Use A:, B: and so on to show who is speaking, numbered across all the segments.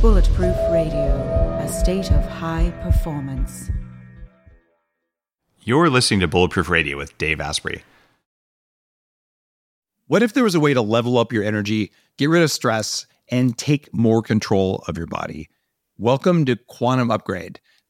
A: Bulletproof Radio, a state of high performance.
B: You're listening to Bulletproof Radio with Dave Asprey.
C: What if there was a way to level up your energy, get rid of stress, and take more control of your body? Welcome to Quantum Upgrade.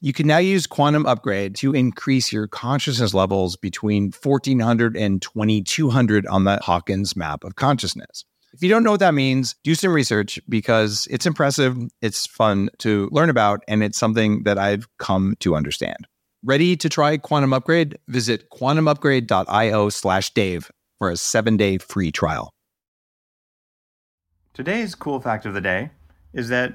C: You can now use Quantum Upgrade to increase your consciousness levels between 1400 and 2200 on the Hawkins map of consciousness. If you don't know what that means, do some research because it's impressive, it's fun to learn about, and it's something that I've come to understand. Ready to try Quantum Upgrade? Visit quantumupgrade.io slash Dave for a seven day free trial.
B: Today's cool fact of the day is that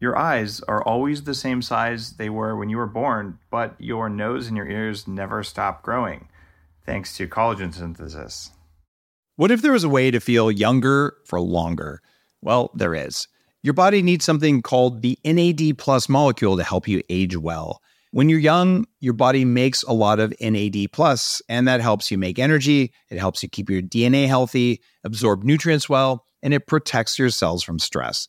B: your eyes are always the same size they were when you were born, but your nose and your ears never stop growing thanks to collagen synthesis.
C: What if there was a way to feel younger for longer? Well, there is. Your body needs something called the NAD plus molecule to help you age well. When you're young, your body makes a lot of NAD plus, and that helps you make energy. It helps you keep your DNA healthy, absorb nutrients well, and it protects your cells from stress.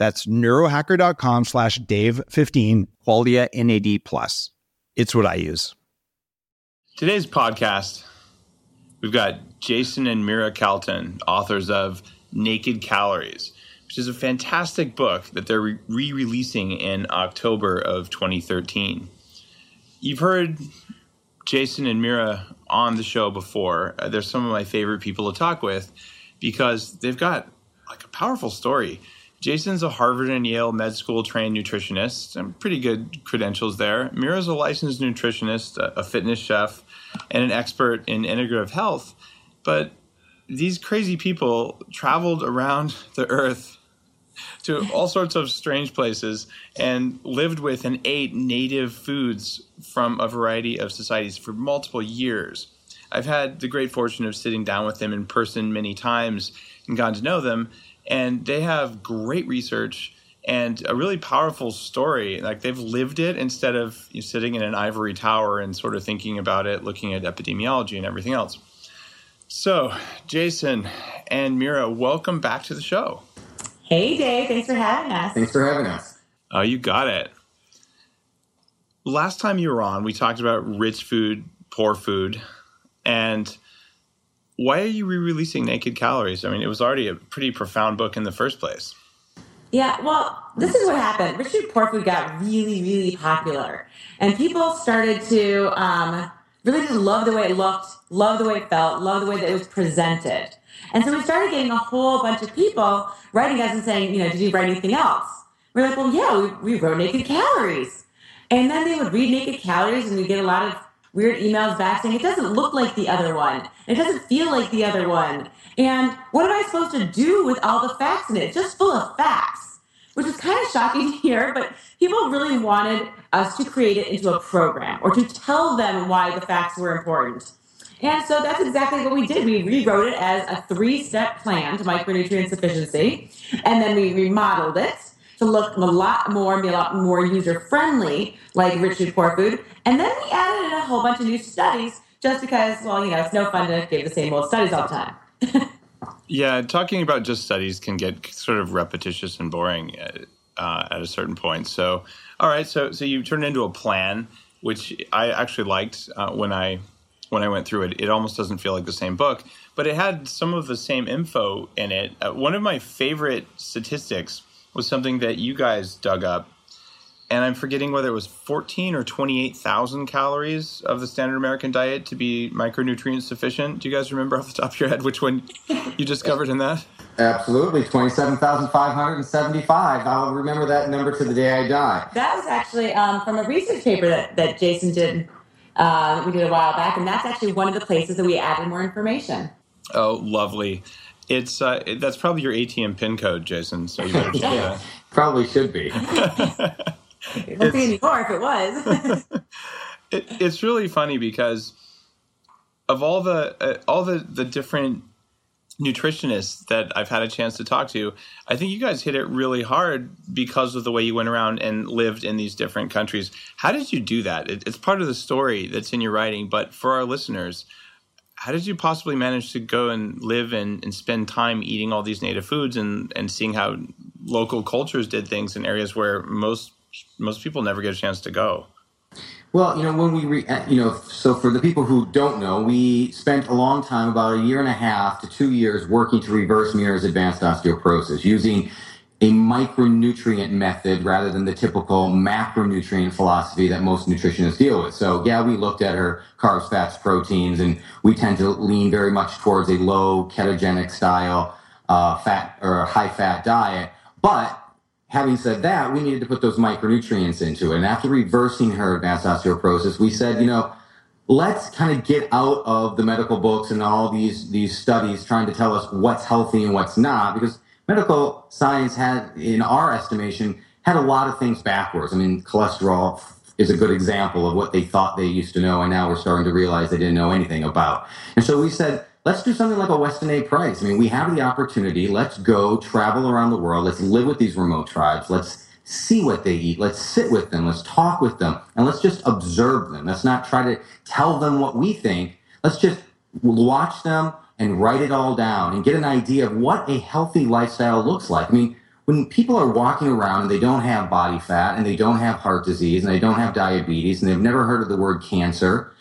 C: That's neurohacker.com slash Dave15, Qualia NAD Plus. It's what I use.
B: Today's podcast, we've got Jayson and Mira Calton, authors of Naked Calories, which is a fantastic book that they're re-releasing in October of 2013. You've heard Jayson and Mira on the show before. Uh, they're some of my favorite people to talk with because they've got like a powerful story. Jayson's a Harvard and Yale med school trained nutritionist and pretty good credentials there. Mira's a licensed nutritionist, a, fitness chef, and an expert in integrative health. But these crazy people traveled around the earth to all sorts of strange places and lived with and ate native foods from a variety of societies for multiple years. I've had the great fortune of sitting down with them in person many times and gotten to know them, and they have great research and a really powerful story. Like they've lived it instead of you know, sitting in an ivory tower and sort of thinking about it, looking at epidemiology and everything else. So, Jayson and Mira, welcome back to the show.
D: Hey, Dave. Thanks for having us.
E: Thanks for having us.
B: Oh, you got it. Last time you were on, we talked about rich food, poor food, and why are you re-releasing Naked Calories? I mean, it was already a pretty profound book in the first place.
D: Yeah, well, this is what happened. richard food got really, really popular, and people started to um, really just love the way it looked, love the way it felt, love the way that it was presented. And so we started getting a whole bunch of people writing us and saying, you know, did you write anything else? We're like, well, yeah, we, we wrote Naked Calories. And then they would read Naked Calories and we get a lot of weird emails back saying, it doesn't look like the other one. It doesn't feel like the other one. And what am I supposed to do with all the facts in it? It's just full of facts, which is kind of shocking to hear, but people really wanted us to create it into a program or to tell them why the facts were important. And so that's exactly what we did. We rewrote it as a three step plan to micronutrient sufficiency, and then we remodeled it to look a lot more, and be a lot more user friendly, like rich food. And then we added in a whole bunch of new studies just because, well, you know, it's no fun to give the same old studies all the time.
B: yeah, talking about just studies can get sort of repetitious and boring at, uh, at a certain point. So, all right, so so you turned into a plan, which I actually liked uh, when I when I went through it. It almost doesn't feel like the same book, but it had some of the same info in it. Uh, one of my favorite statistics was something that you guys dug up, and I'm forgetting whether it was 14 or 28,000 calories of the standard American diet to be micronutrient sufficient. Do you guys remember off the top of your head which one you discovered in that?
E: Absolutely, 27,575. I'll remember that number to the day I die.
D: That was actually um, from a research paper that, that Jason did. Uh, we did a while back, and that's actually one of the places that we added more information.
B: Oh, lovely! It's uh, that's probably your ATM pin code, Jayson. So you better check that.
E: Probably should be.
D: It won't be anymore if it was.
B: it, it's really funny because of all the uh, all the the different nutritionists that I've had a chance to talk to, I think you guys hit it really hard because of the way you went around and lived in these different countries. How did you do that? It, it's part of the story that's in your writing, but for our listeners, how did you possibly manage to go and live and, and spend time eating all these native foods and, and seeing how local cultures did things in areas where most most people never get a chance to go?
E: Well, you know, when we, re, uh, you know, so for the people who don't know, we spent a long time, about a year and a half to two years, working to reverse Mira's advanced osteoporosis using a micronutrient method rather than the typical macronutrient philosophy that most nutritionists deal with. So, yeah, we looked at her carbs, fats, proteins, and we tend to lean very much towards a low ketogenic style, uh, fat or high fat diet. But having said that, we needed to put those micronutrients into it. And after reversing her advanced osteoporosis, we said, you know, let's kind of get out of the medical books and all these these studies trying to tell us what's healthy and what's not, because medical science had, in our estimation, had a lot of things backwards. I mean, cholesterol is a good example of what they thought they used to know, and now we're starting to realize they didn't know anything about. And so we said, let's do something like a Weston A. Price. I mean, we have the opportunity. Let's go travel around the world. Let's live with these remote tribes. Let's see what they eat. Let's sit with them. Let's talk with them. And let's just observe them. Let's not try to tell them what we think. Let's just watch them and write it all down and get an idea of what a healthy lifestyle looks like. I mean, when people are walking around and they don't have body fat and they don't have heart disease and they don't have diabetes and they've never heard of the word cancer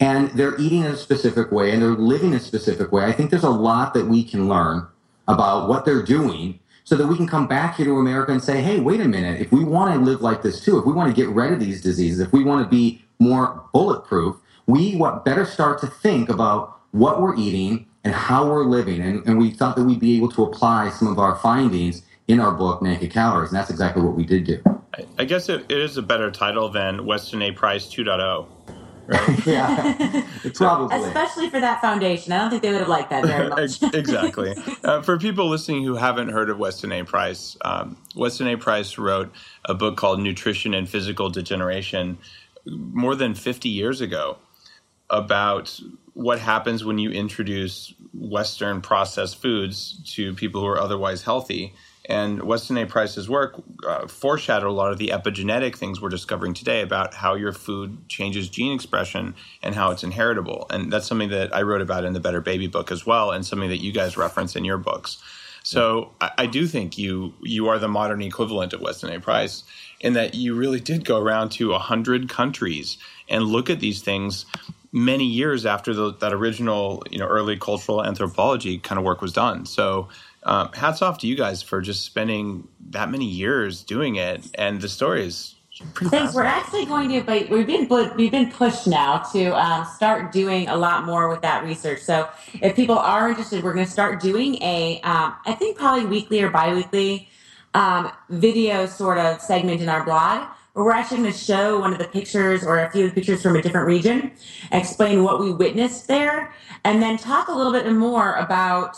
E: and they're eating in a specific way and they're living a specific way. I think there's a lot that we can learn about what they're doing so that we can come back here to America and say, hey, wait a minute, if we want to live like this too, if we want to get rid of these diseases, if we want to be more bulletproof, we better start to think about what we're eating and how we're living. And, and we thought that we'd be able to apply some of our findings in our book, Naked Calories. And that's exactly what we did do.
B: I guess it, it is a better title than Weston A. Price 2.0.
E: Right? yeah, probably.
D: Especially for that foundation. I don't think they would have liked that very much.
B: exactly. Uh, for people listening who haven't heard of Weston A. Price, um, Weston A. Price wrote a book called Nutrition and Physical Degeneration more than 50 years ago about what happens when you introduce Western processed foods to people who are otherwise healthy and Weston A. Price's work uh, foreshadowed a lot of the epigenetic things we're discovering today about how your food changes gene expression and how it's inheritable. And that's something that I wrote about in the Better Baby book as well, and something that you guys reference in your books. So I, I do think you you are the modern equivalent of Weston A. Price in that you really did go around to a hundred countries and look at these things many years after the, that original you know early cultural anthropology kind of work was done. So um, hats off to you guys for just spending that many years doing it. And the story is pretty.
D: Thanks. We're actually going to, but we've been we've been pushed now to um, start doing a lot more with that research. So if people are interested, we're going to start doing a, um, I think probably weekly or biweekly um, video sort of segment in our blog we're actually going to show one of the pictures or a few pictures from a different region, explain what we witnessed there, and then talk a little bit more about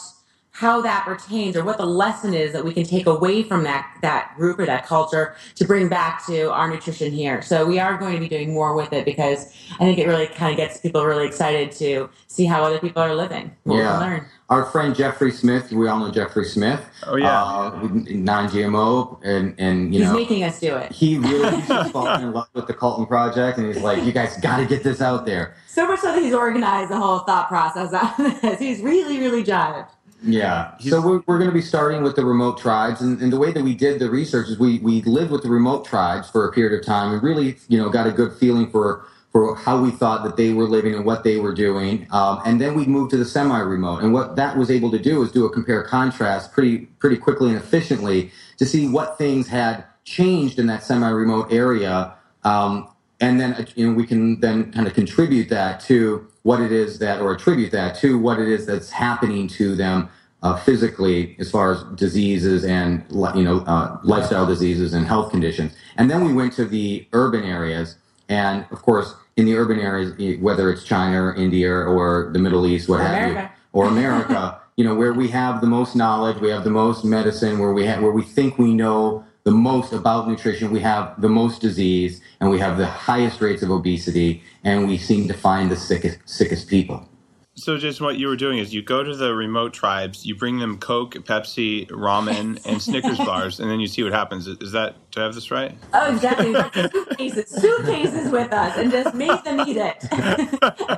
D: how that pertains or what the lesson is that we can take away from that that group or that culture to bring back to our nutrition here. So we are going to be doing more with it because I think it really kind of gets people really excited to see how other people are living.
E: yeah. Our friend Jeffrey Smith, we all know Jeffrey Smith.
B: Oh yeah, uh,
E: non-GMO, and and you
D: he's
E: know he's
D: making us do it.
E: He really he's just fallen in love with the Calton Project, and he's like, "You guys got to get this out there."
D: So much so that he's organized the whole thought process on this. He's really, really jived.
E: Yeah. So we're, we're going to be starting with the remote tribes. And, and the way that we did the research is we, we lived with the remote tribes for a period of time and really, you know, got a good feeling for, for for how we thought that they were living and what they were doing. Um, and then we moved to the semi-remote. And what that was able to do is do a compare contrast pretty pretty quickly and efficiently to see what things had changed in that semi-remote area. Um, and then you know we can then kind of contribute that to what it is that or attribute that to what it is that's happening to them uh, physically as far as diseases and you know uh, lifestyle diseases and health conditions. And then we went to the urban areas and of course, in the urban areas, whether it's China or India or the Middle East, what have you, or America, you know, where we have the most knowledge, we have the most medicine, where we have, where we think we know the most about nutrition, we have the most disease, and we have the highest rates of obesity, and we seem to find the sickest, sickest people.
B: So, just what you were doing is you go to the remote tribes, you bring them Coke, Pepsi, ramen, and Snickers bars, and then you see what happens. Is that do I have this right?
D: Oh, exactly. suitcases, suitcases with us, and just make them eat it.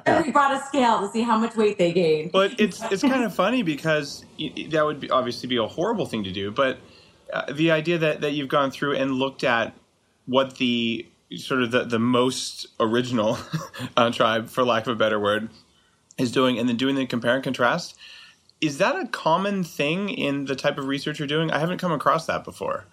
D: and we brought a scale to see how much weight they gained.
B: But it's it's kind of funny because that would be, obviously be a horrible thing to do. But uh, the idea that that you've gone through and looked at what the sort of the, the most original uh, tribe, for lack of a better word, is doing and then doing the compare and contrast. Is that a common thing in the type of research you're doing? I haven't come across that before.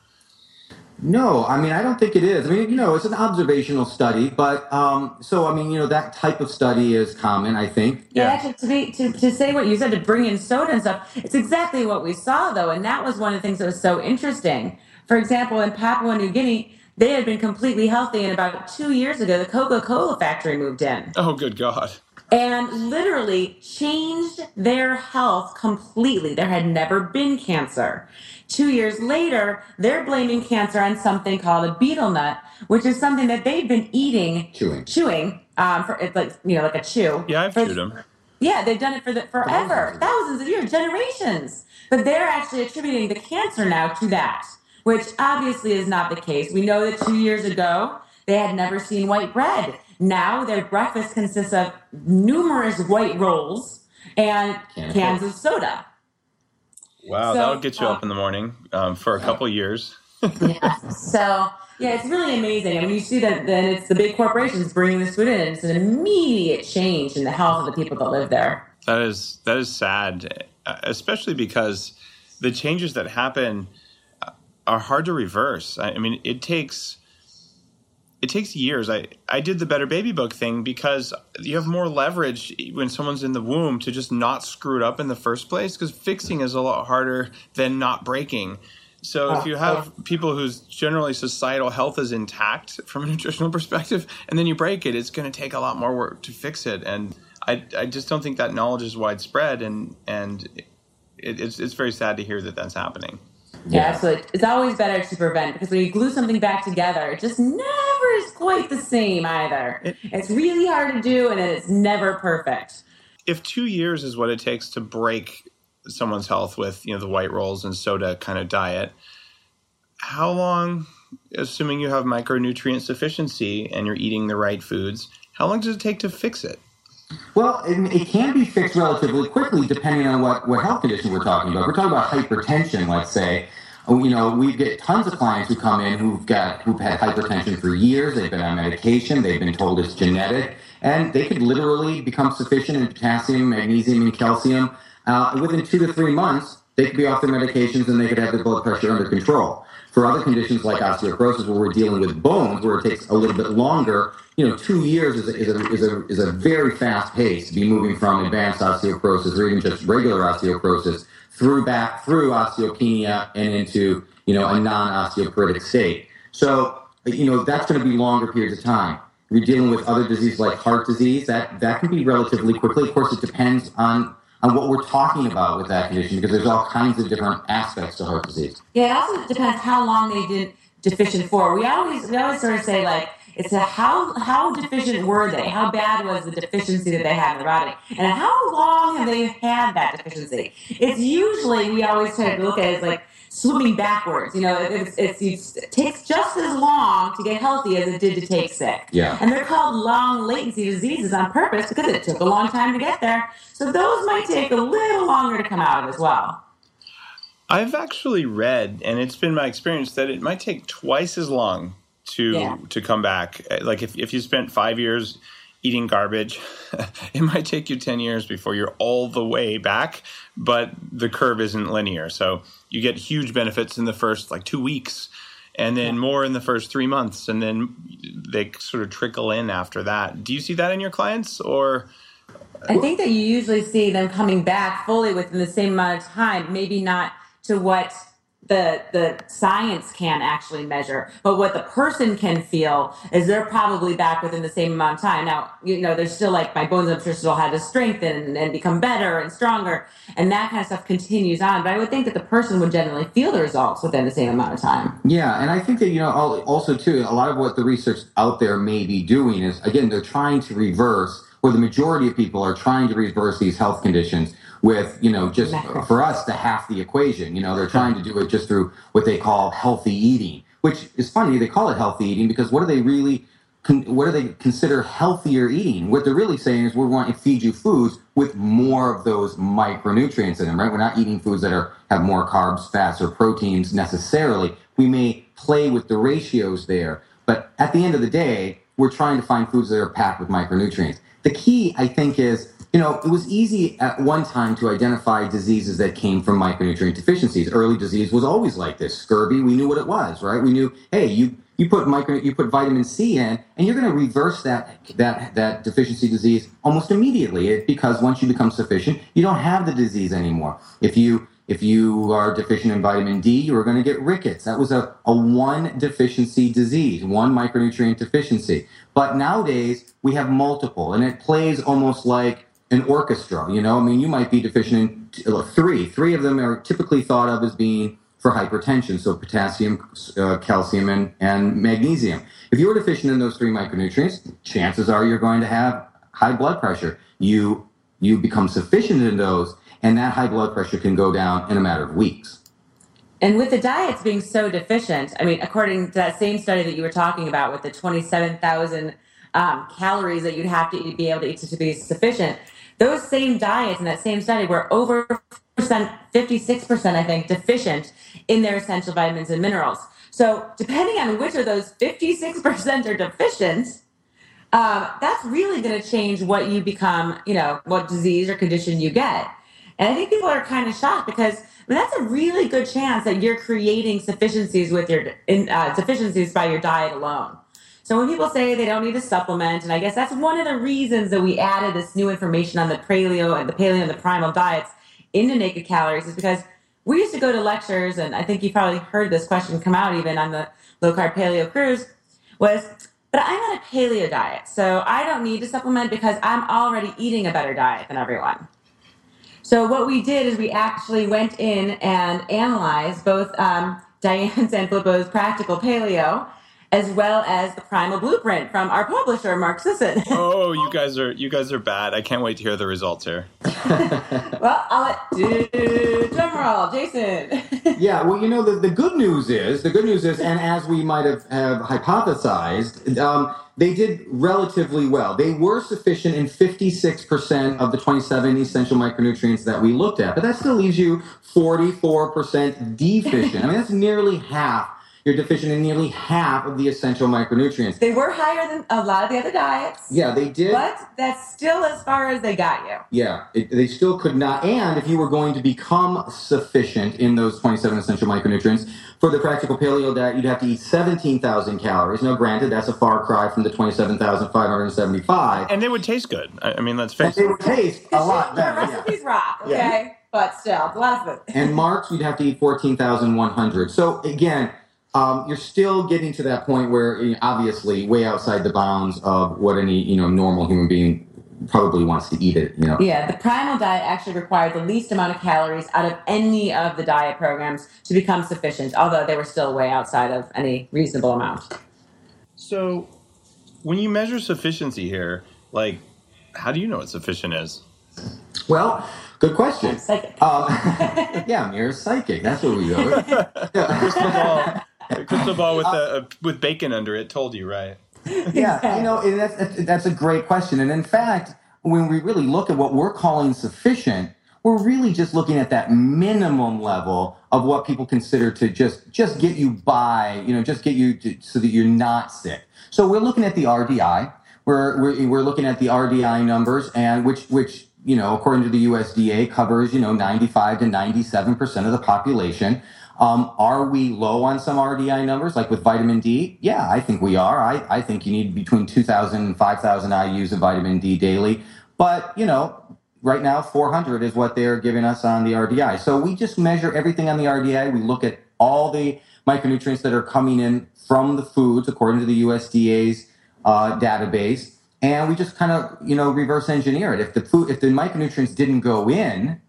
E: No, I mean, I don't think it is. I mean, you know, it's an observational study, but um, so I mean, you know, that type of study is common, I think.
D: Yeah, yeah. Actually, to, be, to to say what you said to bring in soda and stuff, it's exactly what we saw though, and that was one of the things that was so interesting. For example, in Papua New Guinea, they had been completely healthy, and about two years ago, the Coca Cola factory moved in.
B: Oh, good God!
D: and literally changed their health completely. There had never been cancer. Two years later, they're blaming cancer on something called a betel nut, which is something that they've been eating,
E: chewing,
D: chewing, um, for it's like you know, like a chew.
B: Yeah, I've chewed them.
D: Yeah, they've done it for the, forever, thousands of years, generations. But they're actually attributing the cancer now to that, which obviously is not the case. We know that two years ago they had never seen white bread. Now their breakfast consists of numerous white rolls and cans of soda.
B: Wow, so, that'll get you uh, up in the morning um, for a couple years.
D: yeah. So yeah, it's really amazing. I mean, you see that then it's the big corporations bringing this food in, it's an immediate change in the health of the people that live there.
B: That is that is sad, especially because the changes that happen are hard to reverse. I mean, it takes it takes years. I, I did the Better Baby Book thing because you have more leverage when someone's in the womb to just not screw it up in the first place because fixing is a lot harder than not breaking. So if you have uh-huh. people whose generally societal health is intact from a nutritional perspective, and then you break it, it's going to take a lot more work to fix it. And I, I just don't think that knowledge is widespread, and and it, it's it's very sad to hear that that's happening.
D: Yeah, absolutely. It's always better to prevent because when you glue something back together, it just never is quite the same either. It, it's really hard to do and it's never perfect.
B: If two years is what it takes to break someone's health with, you know, the white rolls and soda kind of diet, how long, assuming you have micronutrient sufficiency and you're eating the right foods, how long does it take to fix it?
E: Well, it, it, can be fixed relatively quickly depending on what, what health condition we're talking about. We're talking about hypertension, let's say. Oh, you know, we get tons of clients who come in who've got who've had hypertension for years. They've been on medication. They've been told it's genetic, and they could literally become sufficient in potassium, magnesium, and calcium uh, within two to three months. They could be off their medications and they could have their blood pressure under control. For other conditions like osteoporosis, where we're dealing with bones, where it takes a little bit longer, you know, two years is a, is a, is a, is a very fast pace to be moving from advanced osteoporosis or even just regular osteoporosis through back through osteopenia and into you know a non-osteoporotic state. So you know that's going to be longer periods of time. If you're dealing with other diseases like heart disease, that that can be relatively quickly. Of course, it depends on on what we're talking about with that condition because there's all kinds of different aspects to heart disease.
D: Yeah, it also depends how long they did deficient for. We always we always sort of say like it's a how how deficient were they? How bad was the deficiency that they had in the body? And how long have they had that deficiency? It's usually we always tend to look at it as like swimming backwards. You know, it's, it's, it's, it takes just as long to get healthy as it did to take sick.
E: Yeah.
D: And they're called long latency diseases on purpose because it took a long time to get there. So those might take a little longer to come out as well.
B: I've actually read, and it's been my experience, that it might take twice as long to yeah. to come back. Uh, like if, if you spent five years eating garbage, it might take you 10 years before you're all the way back, but the curve isn't linear. So you get huge benefits in the first like two weeks and then yeah. more in the first three months. And then they sort of trickle in after that. Do you see that in your clients or?
D: I think that you usually see them coming back fully within the same amount of time, maybe not to what the the science can't actually measure but what the person can feel is they're probably back within the same amount of time. Now you know there's still like my bones i'm sure still had to strengthen and, and become better and stronger and that kind of stuff continues on. But i would think that the person would generally feel the results within the same amount of time.
E: Yeah and i think that you know also too a lot of what the research out there may be doing is again they're trying to reverse or the majority of people are trying to reverse these health conditions with you know just for us to half the equation you know they're trying to do it just through what they call healthy eating which is funny they call it healthy eating because what do they really what do they consider healthier eating? What they're really saying is we want to feed you foods with more of those micronutrients in them right? We're not eating foods that are have more carbs fats or proteins necessarily. We may play with the ratios there but at the end of the day we're trying to find foods that are packed with micronutrients the key i think is you know, it was easy at one time to identify diseases that came from micronutrient deficiencies. Early disease was always like this. Scurvy, we knew what it was, right? We knew, hey, you you put micro you put vitamin C in, and you're going to reverse that that that deficiency disease almost immediately. Because once you become sufficient, you don't have the disease anymore. If you if you are deficient in vitamin D, you are going to get rickets. That was a, a one deficiency disease, one micronutrient deficiency. But nowadays, we have multiple, and it plays almost like an orchestra. You know, I mean, you might be deficient in three. Three of them are typically thought of as being for hypertension, so potassium, uh, calcium, and, and magnesium. If you're deficient in those three micronutrients, chances are you're going to have high blood pressure. You you become sufficient in those, and that high blood pressure can go down in a matter of weeks.
D: And with the diets being so deficient, I mean, according to that same study that you were talking about with the 27,000 um, calories that you'd have to eat, be able to eat to be sufficient, those same diets in that same study were over 56%, I think, deficient in their essential vitamins and minerals. So, depending on which of those 56% are deficient, um, that's really going to change what you become, you know, what disease or condition you get. And I think people are kind of shocked because I mean, that's a really good chance that you're creating sufficiencies with your uh, deficiencies by your diet alone. So when people say they don't need a supplement, and I guess that's one of the reasons that we added this new information on the paleo and the paleo and the primal diets into naked calories is because we used to go to lectures, and I think you probably heard this question come out even on the low carb paleo cruise, was, but I'm on a paleo diet, so I don't need to supplement because I'm already eating a better diet than everyone. So what we did is we actually went in and analyzed both um, Diane Sanfilippo's Practical Paleo as well as the Primal Blueprint from our publisher, Mark Sisson.
B: oh, you guys are you guys are bad. I can't wait to hear the results here.
D: well, I'll let do drum roll, Jayson.
E: yeah, well, you know the, the good news is the good news is, and as we might have, have hypothesized, um, they did relatively well. They were sufficient in 56% of the 27 essential micronutrients that we looked at, but that still leaves you 44% deficient. I mean, that's nearly half you're deficient in nearly half of the essential micronutrients.
D: They were higher than a lot of the other diets.
E: Yeah, they did.
D: But that's still as far as they got you.
E: Yeah, it, they still could not. And if you were going to become sufficient in those 27 essential micronutrients, for the practical paleo diet, you'd have to eat 17,000 calories. Now, granted, that's a far cry from the 27,575.
B: And they would taste good. I mean, let's face
E: it. They would taste a lot better.
D: The recipes yeah. rock, okay? Yeah. But still, a lot of food.
E: and Marks, you'd have to eat 14,100. So, again, um, you're still getting to that point where you know, obviously way outside the bounds of what any you know normal human being probably wants to eat it you know
D: yeah the primal diet actually required the least amount of calories out of any of the diet programs to become sufficient although they were still way outside of any reasonable amount
B: so when you measure sufficiency here like how do you know what sufficient is
E: well Good question.
D: I'm psychic.
E: Um, yeah, you're psychic. That's what we go.
B: Yeah crystal ball with uh, with bacon under it told you right.
E: Yeah, you know that's that's a great question, and in fact, when we really look at what we're calling sufficient, we're really just looking at that minimum level of what people consider to just just get you by, you know, just get you to, so that you're not sick. So we're looking at the RDI, we're, we're, we're looking at the RDI numbers and which, which, you know, according to the USDA covers, you know, 95 to 97% of the population. Um, are we low on some RDI numbers, like with vitamin D? Yeah, I think we are. I, I think you need between 2,000 and 5,000 IUs of vitamin D daily. But, you know, right now 400 is what they're giving us on the RDI. So we just measure everything on the RDI. We look at all the micronutrients that are coming in from the foods according to the USDA's uh, database, and we just kind of you know reverse engineer it. If the food, if the micronutrients didn't go in,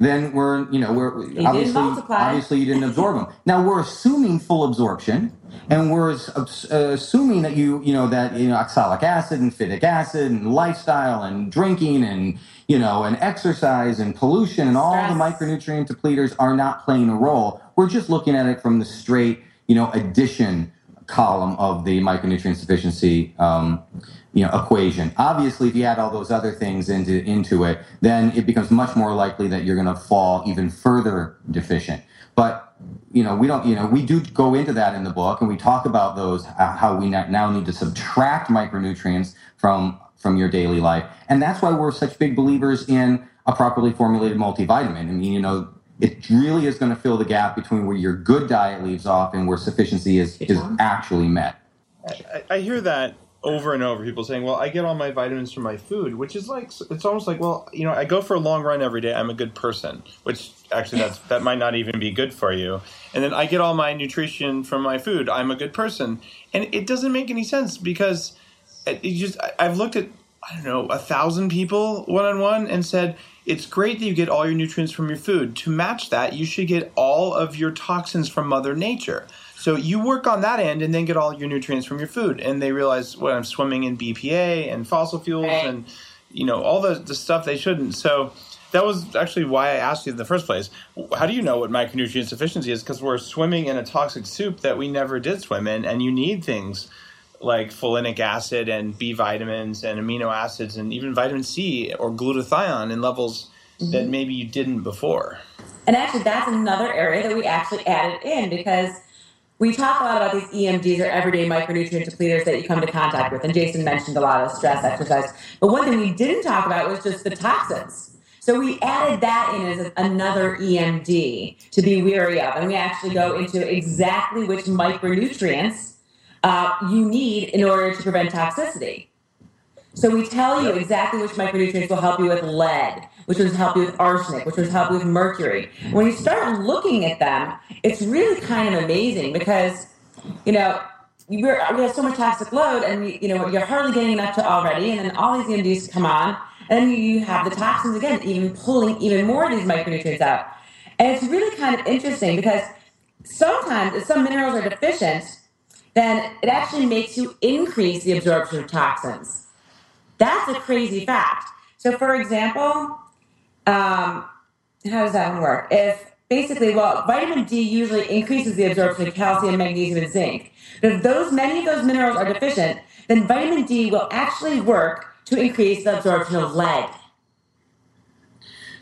E: then we're you know we're
D: didn't
E: obviously obviously you didn't absorb them. Now we're assuming full absorption, and we're uh, assuming that you you know that you know oxalic acid and phytic acid and lifestyle and drinking and you know and exercise and pollution and all the micronutrient depleters are not playing a role. We're just looking at it from the straight you know addition column of the micronutrient sufficiency um, you know equation. Obviously, if you add all those other things into into it, then it becomes much more likely that you're going to fall even further deficient. But you know, we don't. You know, we do go into that in the book, and we talk about those uh, how we now need to subtract micronutrients from from your daily life, and that's why we're such big believers in a properly formulated multivitamin. I mean, you know. It really is going to fill the gap between where your good diet leaves off and where sufficiency is, is actually met.
B: I, I hear that over and over. People saying, "Well, I get all my vitamins from my food," which is like it's almost like, well, you know, I go for a long run every day. I'm a good person, which actually that's that might not even be good for you. And then I get all my nutrition from my food. I'm a good person, and it doesn't make any sense because it, just I've looked at I don't know a thousand people one on one and said. It's great that you get all your nutrients from your food. To match that, you should get all of your toxins from Mother Nature. So you work on that end and then get all your nutrients from your food. And they realize, well, I'm swimming in BPA and fossil fuels
D: Right.
B: and you know all the the stuff they shouldn't. So that was actually why I asked you in the first place. How do you know what micronutrient sufficiency is? Because we're swimming in a toxic soup that we never did swim in, and you need things like folinic acid and B vitamins and amino acids and even vitamin C or glutathione in levels that mm-hmm. maybe you didn't before.
D: And actually, that's another area that we actually added in because we talk a lot about these EMDs or everyday micronutrient depleters that you come into contact with. And Jayson mentioned a lot of stress, exercise. But one thing we didn't talk about was just the toxins. So we added that in as another EMD to be wary of. And we actually go into exactly which micronutrients uh, you need in order to prevent toxicity. So we tell you exactly which micronutrients will help you with lead, which was help you with arsenic, which was help you with mercury. When you start looking at them, it's really kind of amazing because, you know, we have so much toxic load and, you know, you're hardly getting enough to already, and then all these EMDs come on, and then you have the toxins again, even pulling even more of these micronutrients out. And it's really kind of interesting because sometimes if some minerals are deficient, then it actually makes you increase the absorption of toxins. That's a crazy fact. So, for example, um, how does that one work? If basically, well, vitamin D usually increases the absorption of calcium, magnesium, and zinc. But if those many of those minerals are deficient, then vitamin D will actually work to increase the absorption of lead.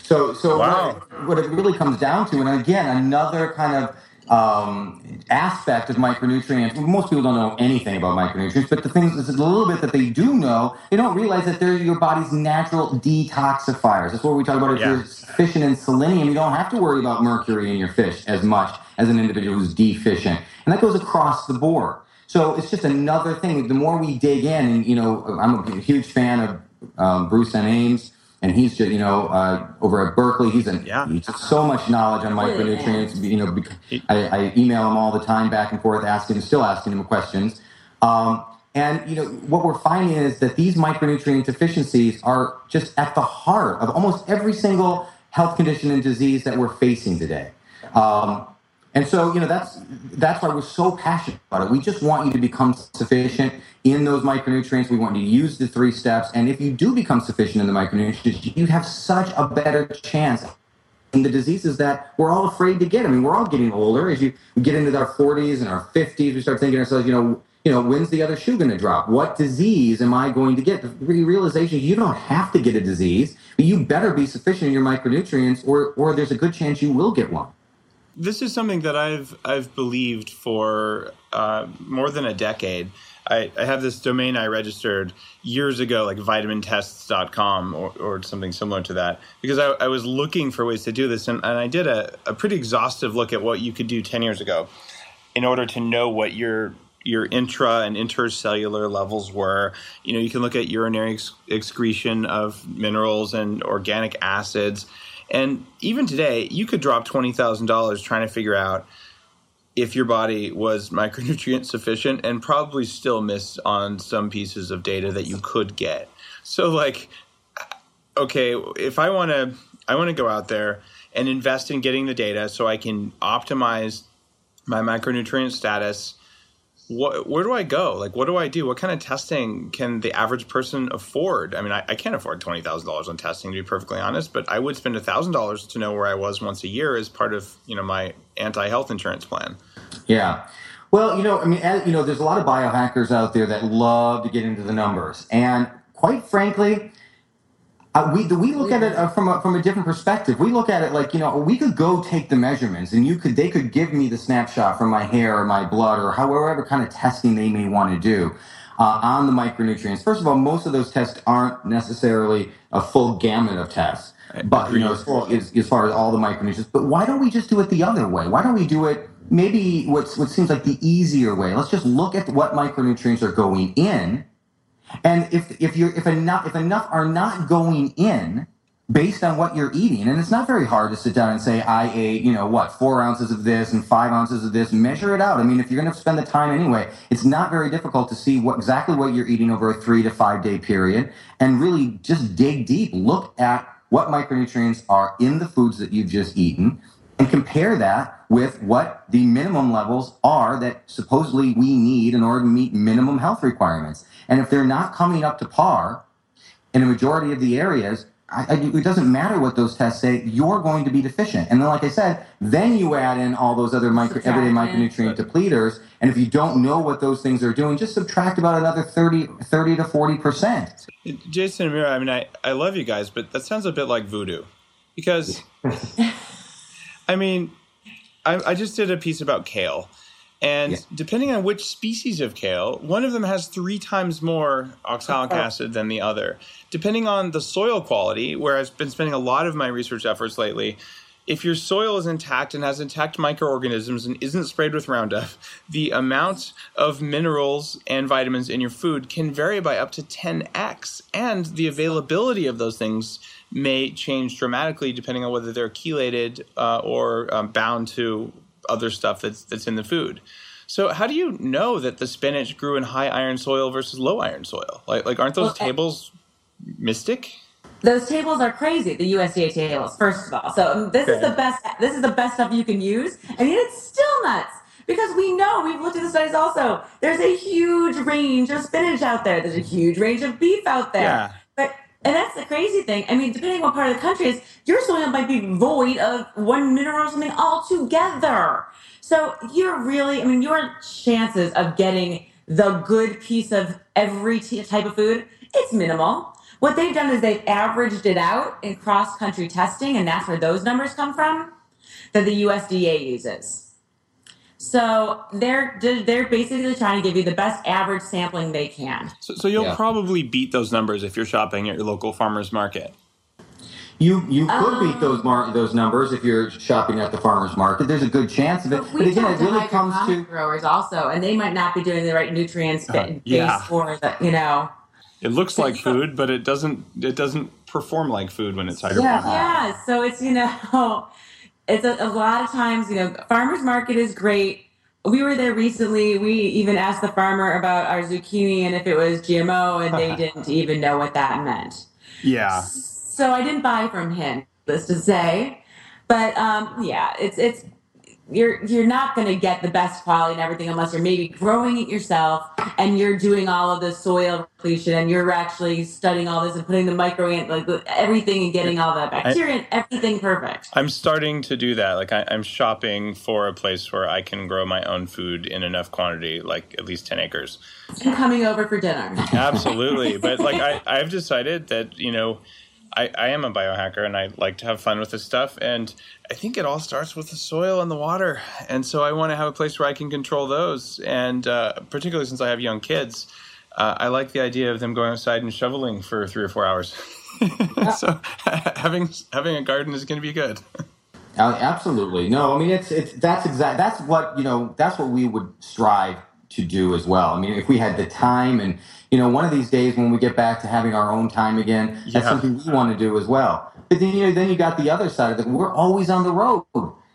E: So, so
B: Wow.
E: what, what it really comes down to, and again, another kind of um, aspect of micronutrients. Most people don't know anything about micronutrients, but the things, is a little bit that they do know, they don't realize that they're your body's natural detoxifiers. That's what we talk about. If
B: Yeah.
E: you're deficient in selenium, you don't have to worry about mercury in your fish as much as an individual who's deficient, and that goes across the board. So it's just another thing. The more we dig in, and you know, I'm a huge fan of um, Bruce N. Ames and he's just you know uh, over at Berkeley. He's an
B: Yeah.
E: he's just so much knowledge on micronutrients. You know, bec- I, I email him all the time, back and forth, asking, still asking him questions. Um, and you know what we're finding is that these micronutrient deficiencies are just at the heart of almost every single health condition and disease that we're facing today. Um, and so, you know, that's that's why we're so passionate about it. We just want you to become sufficient in those micronutrients. We want you to use the three steps. And if you do become sufficient in the micronutrients, you have such a better chance in the diseases that we're all afraid to get. I mean, we're all getting older. As you get into our 40s and our 50s, we start thinking ourselves, you know, you know, when's the other shoe going to drop? What disease am I going to get? The re- realization you don't have to get a disease, but you better be sufficient in your micronutrients, or or there's a good chance you will get one.
B: This is something that I've I've believed for uh, more than a decade. I, I have this domain I registered years ago, like vitamintests.com or, or something similar to that, because I, I was looking for ways to do this. And, and I did a, a pretty exhaustive look at what you could do 10 years ago in order to know what your your intra and intercellular levels were. You know, you can look at urinary ex- excretion of minerals and organic acids. And even today, you could drop $20,000 trying to figure out if your body was micronutrient sufficient and probably still miss on some pieces of data that you could get. So like okay, if I want to I want to go out there and invest in getting the data so I can optimize my micronutrient status what, where do I go? Like, what do I do? What kind of testing can the average person afford? I mean, I, I can't afford twenty thousand dollars on testing, to be perfectly honest. But I would spend thousand dollars to know where I was once a year as part of you know my anti health insurance plan.
E: Yeah. Well, you know, I mean, as, you know, there's a lot of biohackers out there that love to get into the numbers, and quite frankly, uh, we we look at it uh, from a, from a different perspective. We look at it like you know we could go take the measurements, and you could they could give me the snapshot from my hair or my blood or however kind of testing they may want to do uh, on the micronutrients. First of all, most of those tests aren't necessarily a full gamut of tests, but you know as far as, as far as all the micronutrients. But why don't we just do it the other way? Why don't we do it maybe what's what seems like the easier way? Let's just look at what micronutrients are going in and if if you're if enough if enough are not going in based on what you're eating, and it's not very hard to sit down and say I ate you know what four ounces of this and five ounces of this, measure it out. I mean, if you're going to spend the time anyway, it's not very difficult to see what exactly what you're eating over a three to five day period, and really just dig deep, look at what micronutrients are in the foods that you've just eaten and compare that with what the minimum levels are that supposedly we need in order to meet minimum health requirements. And if they're not coming up to par in a majority of the areas, I, I, it doesn't matter what those tests say, you're going to be deficient. And then, like I said, then you add in all those other micro, everyday micronutrient depleters. And if you don't know what those things are doing, just subtract about another 30, 30 to 40%.
B: Jayson and Mira, I mean, I, I love you guys, but that sounds a bit like voodoo. Because I mean, I, I, just did a piece about kale. And yeah. depending on which species of kale, one of them has three times more oxalic acid than the other. Depending on the soil quality, where I've been spending a lot of my research efforts lately, if your soil is intact and has intact microorganisms and isn't sprayed with Roundup, the amount of minerals and vitamins in your food can vary by up to 10x. And the availability of those things may change dramatically depending on whether they're chelated uh, or um, bound to other stuff that's that's in the food. So how do you know that the spinach grew in high iron soil versus low iron soil? Like like aren't those well, tables mystic?
D: Those tables are crazy. The USDA tables, first of all. So um, this okay. is the best. This is the best stuff you can use, and yet it's still nuts because we know we've looked at the studies. Also, there's a huge range of spinach out there. There's a huge range of beef out there. Yeah. But and that's the crazy thing. I mean, depending on what part of the country is, your soil might be void of one mineral or something altogether. So you're really, I mean, your chances of getting the good piece of every t- type of food, it's minimal. What they've done is they've averaged it out in cross country testing, and that's where those numbers come from that the USDA uses. So they're they're basically trying to give you the best average sampling they can.
B: So, so you'll yeah. probably beat those numbers if you're shopping at your local farmers market.
E: You you could um, beat those mar- those numbers if you're shopping at the farmers market. There's a good chance of it. But, but again, it really comes to
D: growers also, and they might not be doing the right nutrients uh, yeah. for the you know.
B: It looks like food, but it doesn't. It doesn't perform like food when it's hydroponic.
D: Yeah, yeah. So it's you know it's a, a lot of times, you know, farmers market is great. We were there recently. We even asked the farmer about our zucchini and if it was GMO, and they didn't even know what that meant.
B: Yeah.
D: So I didn't buy from him, let's to say. But um, yeah, it's it's you're you're not going to get the best quality and everything unless you're maybe growing it yourself and you're doing all of the soil repletion and you're actually studying all this and putting the micro like everything and getting all the bacteria I, and everything perfect.
B: I'm starting to do that. Like I, am shopping for a place where I can grow my own food in enough quantity, like at least ten acres.
D: And coming over for dinner.
B: Absolutely, but like I, I've decided that you know I, I am a biohacker and I like to have fun with this stuff. And I think it all starts with the soil and the water. And so I want to have a place where I can control those. And uh, particularly since I have young kids, uh, I like the idea of them going outside and shoveling for three or four hours. so having having a garden is going to be good.
E: Uh, absolutely. No, I mean it's it's that's exact that's what, you know, that's what we would strive to do as well. I mean, if we had the time and you know, one of these days when we get back to having our own time again, that's
B: Yeah.
E: something we want to do as well. But then you know, then you got the other side of it. We're always on the road.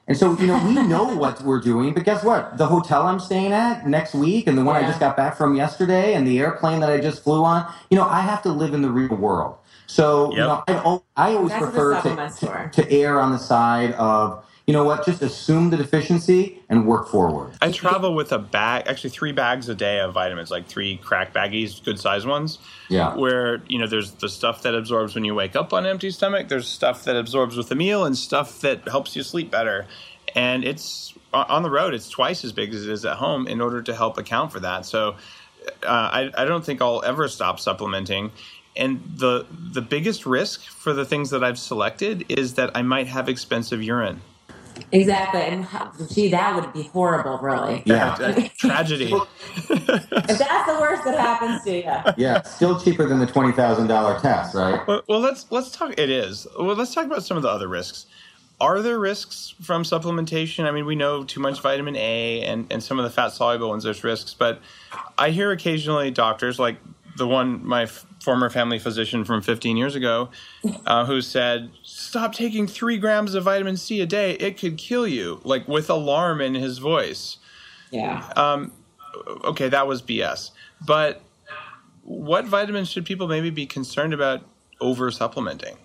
E: And so, you know, we know what we're doing, but guess what? The hotel I'm staying at next week and the one I just got back from yesterday and the airplane that I just flew on, you know, I have to live in the real world. So, you know, I, I always
D: That's
E: prefer to,
D: supplement's
E: to, to err on the side of, you know what, just assume the deficiency and work forward.
B: I travel with a bag, actually three bags a day of vitamins, like three crack baggies, good size ones.
E: Yeah.
B: Where you know there's the stuff that absorbs when you wake up on an empty stomach. There's stuff that absorbs with a meal, and stuff that helps you sleep better. And it's on the road. It's twice as big as it is at home in order to help account for that. So uh, I, I don't think I'll ever stop supplementing. And the the biggest risk for the things that I've selected is that I might have expensive urine.
D: Exactly. And how- gee, that would be horrible, really.
E: Yeah.
B: A tragedy.
D: If that's the worst that happens to you.
E: Yeah, still cheaper than the twenty thousand dollar test, right?
B: Well, well, let's let's talk. It is. Well, let's talk about some of the other risks. Are there risks from supplementation? I mean, we know too much vitamin A and, and some of the fat soluble ones. There's risks, but I hear occasionally doctors, like the one my f- former family physician from 15 years ago, uh, who said, "Stop taking three grams of vitamin C a day; it could kill you." Like with alarm in his voice.
D: Yeah.
B: Um, okay, that was BS. But what vitamins should people maybe be concerned about over supplementing?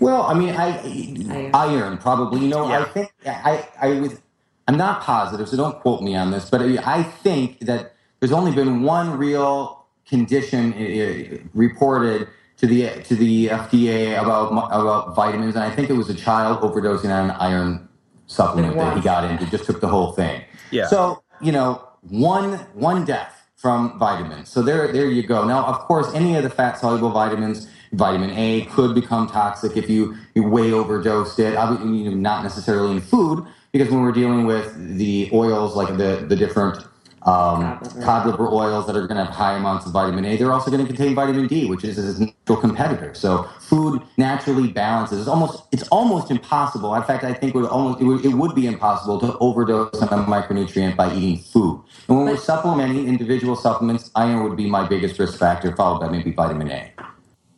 E: Well, I mean, I iron probably. You know, I think I I was I'm not positive, so don't quote me on this, but I think that there's only been one real condition uh, reported to the to the FDA about about vitamins, and I think it was a child overdosing on an iron supplement that he got into. He just took the whole thing.
B: Yeah.
E: So you know, one one death from vitamins. So there there you go. Now, of course, any of the fat soluble vitamins, vitamin A could become toxic if you, you way overdosed it. Obviously, you know, not necessarily in food, because when we're dealing with the oils, like the the different um,
D: Cod liver.
E: cod liver oils that are going to have high amounts of vitamin A, they're also going to contain vitamin D, which is its natural competitor. So food naturally balances. It's almost it's almost impossible. In fact, I think it would almost it would, it would be impossible to overdose on a micronutrient by eating food. And when we're supplementing individual supplements, iron would be my biggest risk factor, followed by maybe vitamin A.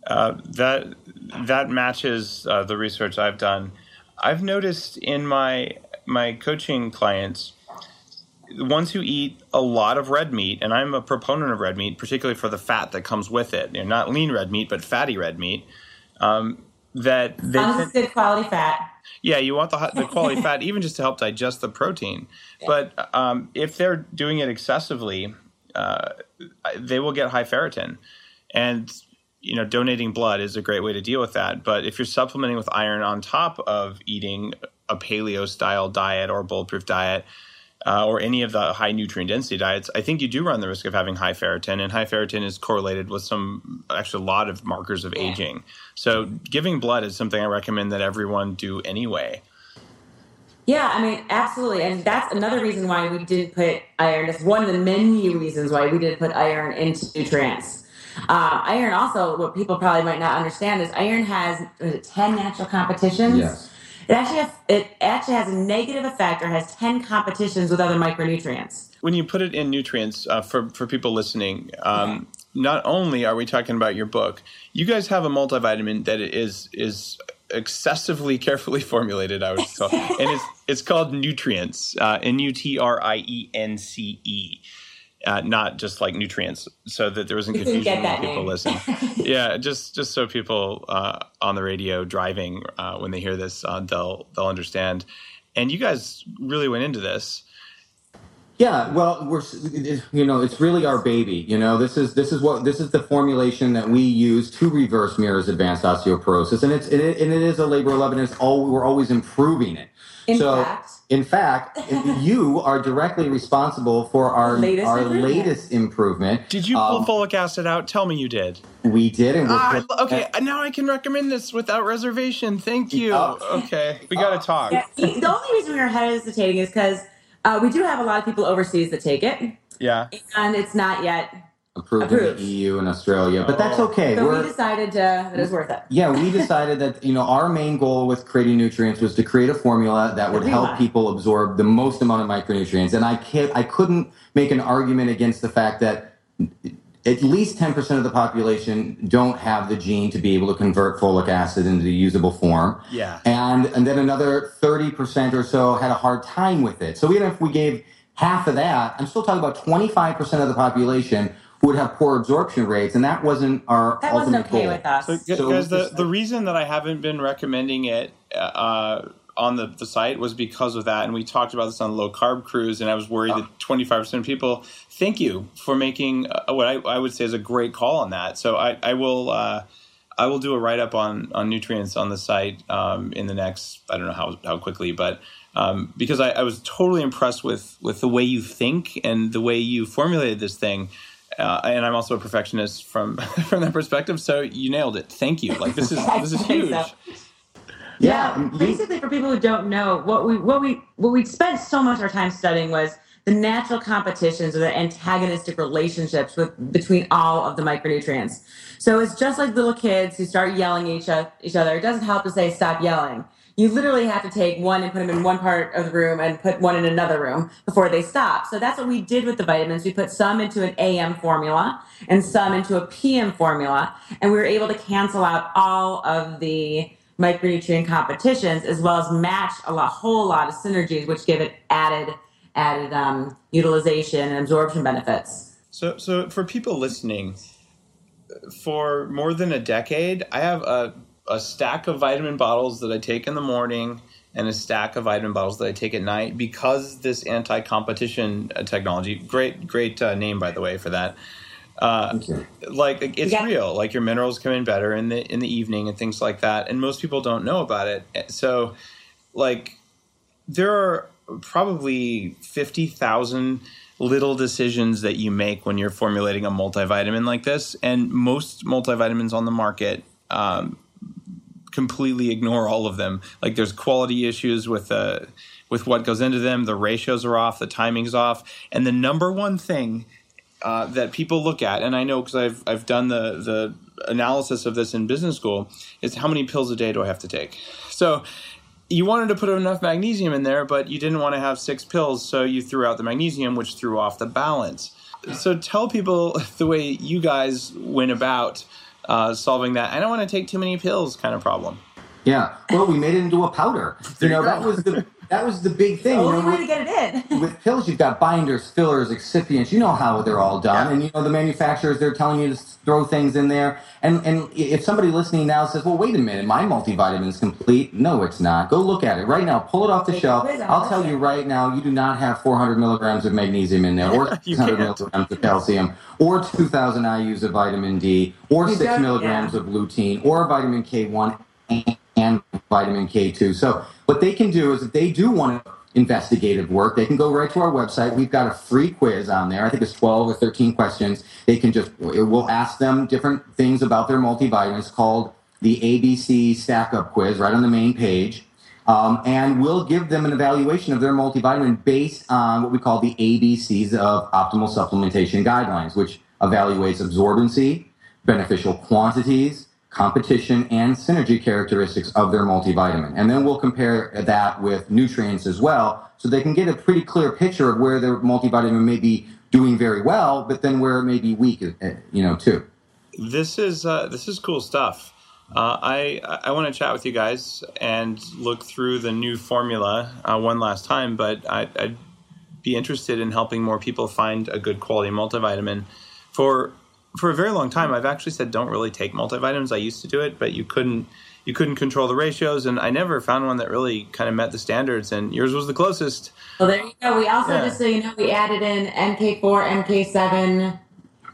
B: Uh, that that matches uh, the research I've done. I've noticed in my my coaching clients, the ones who eat a lot of red meat, and I'm a proponent of red meat, particularly for the fat that comes with it. You know, not lean red meat, but fatty red meat. Um, that they
D: as it's good quality fat.
B: yeah, you want the, the quality fat, even just to help digest the protein. But um, if they're doing it excessively, uh, they will get high ferritin. And, you know, donating blood is a great way to deal with that. But if you're supplementing with iron on top of eating a paleo style diet or bulletproof diet, uh, or any of the high nutrient density diets, I think you do run the risk of having high ferritin, and high ferritin is correlated with some, actually, a lot of markers of aging. So, giving blood is something I recommend that everyone do anyway.
D: Yeah, I mean, absolutely. And that's another reason why we didn't put iron. That's one of the many reasons why we didn't put iron into Nutreince. Um, iron also, what people probably might not understand is iron has was it 10 natural competitions.
E: Yes.
D: It actually has, it actually has a negative effect or has 10 competitions with other micronutrients.
B: when you put it in Nutreince uh, for for people listening, um, not only are we talking about your book, you guys have a multivitamin that is is excessively carefully formulated. I would call, and it's it's called Nutreince, uh, N U T R I E N C E. Uh, not just like nutrients, so that there wasn't confusion when people
D: name.
B: listen. yeah, just just so people uh, on the radio driving uh, when they hear this, uh, they'll they'll understand. And you guys really went into this
E: Yeah, well, we're you know it's really our baby. You know, this is this is what this is the formulation that we use to reverse Mira's advanced osteoporosis, and it's and it, and it is a labor of love, and it's all we're always improving it.
D: In
E: so,
D: fact,
E: in fact, you are directly responsible for our
D: Latest
E: our
D: improvement.
E: latest improvement.
B: Did you pull
E: Um,
B: folic acid out? Tell me you did.
E: We did, and we're
B: Ah, okay, now I can recommend this without reservation. Thank you.
E: Oh.
B: Okay, we got to talk.
D: yeah, the only reason we are hesitating is because uh, we do have a lot of people overseas that take it,
B: Yeah.
D: and it's not yet.
E: Approved,
D: approved.
E: in the EU and Australia, but that's
B: Oh.
E: okay.
D: So
E: we're
D: we decided uh, that it was worth it.
E: yeah, we decided that you know our main goal with creating Nutreince was to create a formula that would help
D: Everyone.
E: people absorb the most amount of micronutrients, and I can't, I couldn't make an argument against the fact that at least 10% of the population don't have the gene to be able to convert folic acid into the usable form.
B: Yeah.
E: And and then another 30% or so had a hard time with it. So even if we gave half of that, I'm still talking about 25% of the population who would have poor absorption rates, and that wasn't our
D: That wasn't
E: ultimate
D: okay
E: goal.
D: with us.
B: So, gu-
E: So
B: guys, the, the reason that I haven't been recommending it uh, on the, the site was because of that. And we talked about this on Low Carb Cruise, and I was worried that 25% of people, thank you for making uh, what I, I would say is a great call on that. So I, I will. Uh, I will do a write up on, on Nutreince on the site um, in the next I don't know how, how quickly, but um, because I, I was totally impressed with with the way you think and the way you formulated this thing, uh, and I'm also a perfectionist from from that perspective. So you nailed it. Thank you. Like this is this is huge.
D: so.
E: Yeah,
D: Yeah, basically for people who don't know, what we what we what we spent so much of our time studying was the natural competitions or the antagonistic relationships with between all of the micronutrients. So it's just like little kids who start yelling at each, each other. It doesn't help to say stop yelling. You literally have to take one and put them in one part of the room and put one in another room before they stop. So that's what we did with the vitamins. We put some into an AM formula and some into a PM formula, and we were able to cancel out all of the micronutrient competitions as well as match a lot, whole lot of synergies, which give it added added um, utilization and absorption benefits.
B: So, so for people listening, for more than a decade, I have a, a stack of vitamin bottles that I take in the morning and a stack of vitamin bottles that I take at night because this anti-competition uh, technology, great, great uh, name by the way for that. Uh, like it's
D: Yeah.
B: real. Like your minerals come in better in the in the evening and things like that. And most people don't know about it. So, like, there are probably fifty thousand little decisions that you make when you're formulating a multivitamin like this, and most multivitamins on the market. Um, completely ignore all of them like there's quality issues with uh, with what goes into them the ratios are off the timing's off and the number one thing uh, that people look at, and I know because I've I've done the the analysis of this in business school, is how many pills a day do I have to take? So you wanted to put enough magnesium in there, but you didn't want to have six pills, so you threw out the magnesium, which threw off the balance. So tell people the way you guys went about uh, solving that. I don't want to take too many pills kind of problem.
E: Yeah. Well, we made it into a powder. You know, that was the that was the big thing.
D: The
E: you
D: only
E: know,
D: way to get it in.
E: with pills, you've got binders, fillers, excipients. You know how they're all done,
B: Yeah.
E: and you know the manufacturers. They're telling you to throw things in there. And and if somebody listening now says, "Well, wait a minute, my multivitamin's complete," no, it's not. Go look at it right now. Pull it off the shelf. I'll tell you right now, you do not have 400 milligrams of magnesium in there, or
B: You
E: 600 milligrams of calcium, or 2,000 IU's of vitamin D, or
D: You
E: six milligrams
D: yeah.
E: of lutein, or vitamin K1 and vitamin K2. So what they can do is if they do want investigative work, they can go right to our website. We've got a free quiz on there. I think it's 12 or 13 questions. They can just, we'll ask them different things about their multivitamins called the ABC Stack Up Quiz right on the main page. Um, and we'll give them an evaluation of their multivitamin based on what we call the ABCs of optimal supplementation guidelines, which evaluates absorbency, beneficial quantities, competition, and synergy characteristics of their multivitamin. And then we'll compare that with Nutreince as well, so they can get a pretty clear picture of where their multivitamin may be doing very well, but then where it may be weak, uh, you know, too.
B: This is uh, this is cool stuff. Uh, I I want to chat with you guys and look through the new formula uh, one last time, but I, I'd be interested in helping more people find a good quality multivitamin. For for a very long time, I've actually said don't really take multivitamins. I used to do it, but you couldn't you couldn't control the ratios, and I never found one that really kind of met the standards. And yours was the closest.
D: Well, there you go. We also,
B: Yeah.
D: just so you know, we added in MK4, MK7,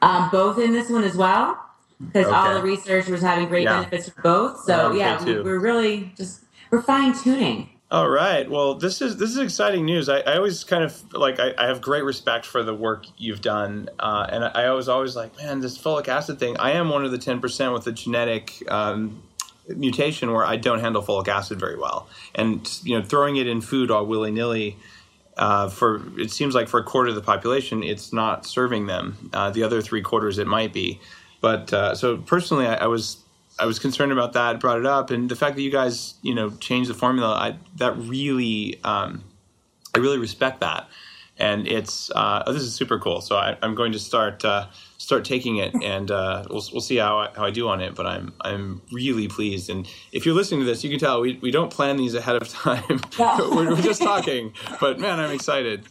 D: um, both in this one as well, because all the research was having great
B: Yeah.
D: benefits for both. So
B: Okay,
D: yeah, we, we're really just we're fine tuning.
B: All right. Well, this is this is exciting news. I, I always kind of like I, I have great respect for the work you've done, uh, and I, I was always like, man, this folic acid thing. I am one of the ten percent with a genetic um, mutation where I don't handle folic acid very well, and you know, throwing it in food all willy nilly. Uh, for it seems like for a quarter of the population, it's not serving them. Uh, the other three quarters, it might be. But uh, so personally, I, I was I was concerned about that. Brought it up, and the fact that you guys, you know, changed the formula, I, that really, um, I really respect that. And it's uh, oh, this is super cool. So I, I'm going to start uh, start taking it, and uh, we'll we'll see how I, how I do on it. But I'm I'm really pleased. And if you're listening to this, you can tell we, we don't plan these ahead of time.
D: No.
B: we're, we're just talking. But man, I'm excited.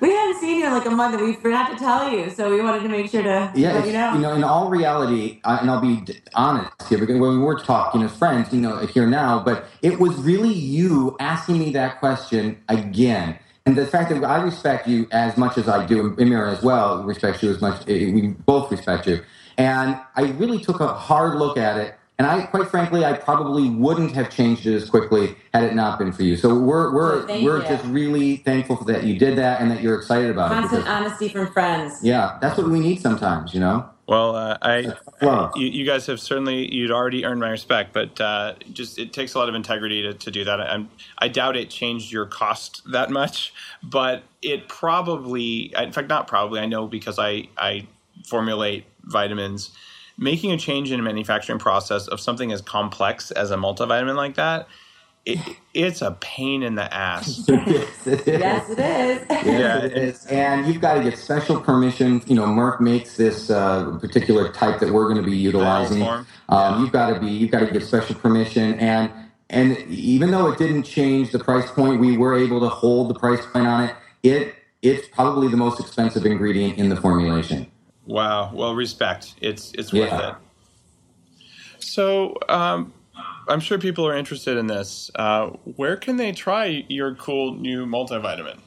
D: We hadn't seen you in like a month, and we forgot to tell you, so we wanted to make sure to
E: Yeah,
D: let you know.
E: you know, in all reality, uh, and I'll be honest here, because when we were talking as friends, you know, here now, but it was really you asking me that question again. And the fact that I respect you as much as I do, and Mira as well respects you as much, eh, we both respect you. And I really took a hard look at it. And I, quite frankly, I probably wouldn't have changed it as quickly had it not been for you. So we're we're
D: Well, thank
E: we're
D: you.
E: just really thankful that you did that and that you're excited about it.
D: Constant honesty from friends.
E: yeah, that's what we need sometimes, you know.
B: Well, uh, I,
E: Wow.
B: you, you guys have certainly you'd already earned my respect, but uh, just it takes a lot of integrity to, to do that. I'm, I doubt it changed your cost that much, but it probably, in fact, not probably. I know because I I formulate vitamins. Making a change in a manufacturing process of something as complex as a multivitamin like that, it, it's a pain in the ass.
E: yes, it is.
D: Yes, it is.
B: Yeah,
E: it is. And you've got to get special permission. You know, Merck makes this uh, particular type that we're going to be utilizing.
B: form.
E: Um, you've got to be, you've got to get special permission, and and even though it didn't change the price point, we were able to hold the price point on it. It it's probably the most expensive ingredient in the formulation.
B: Wow. Well, respect. It's it's worth
E: Yeah.
B: it. So, um, I'm sure people are interested in this. Uh, where can they try your cool new multivitamin?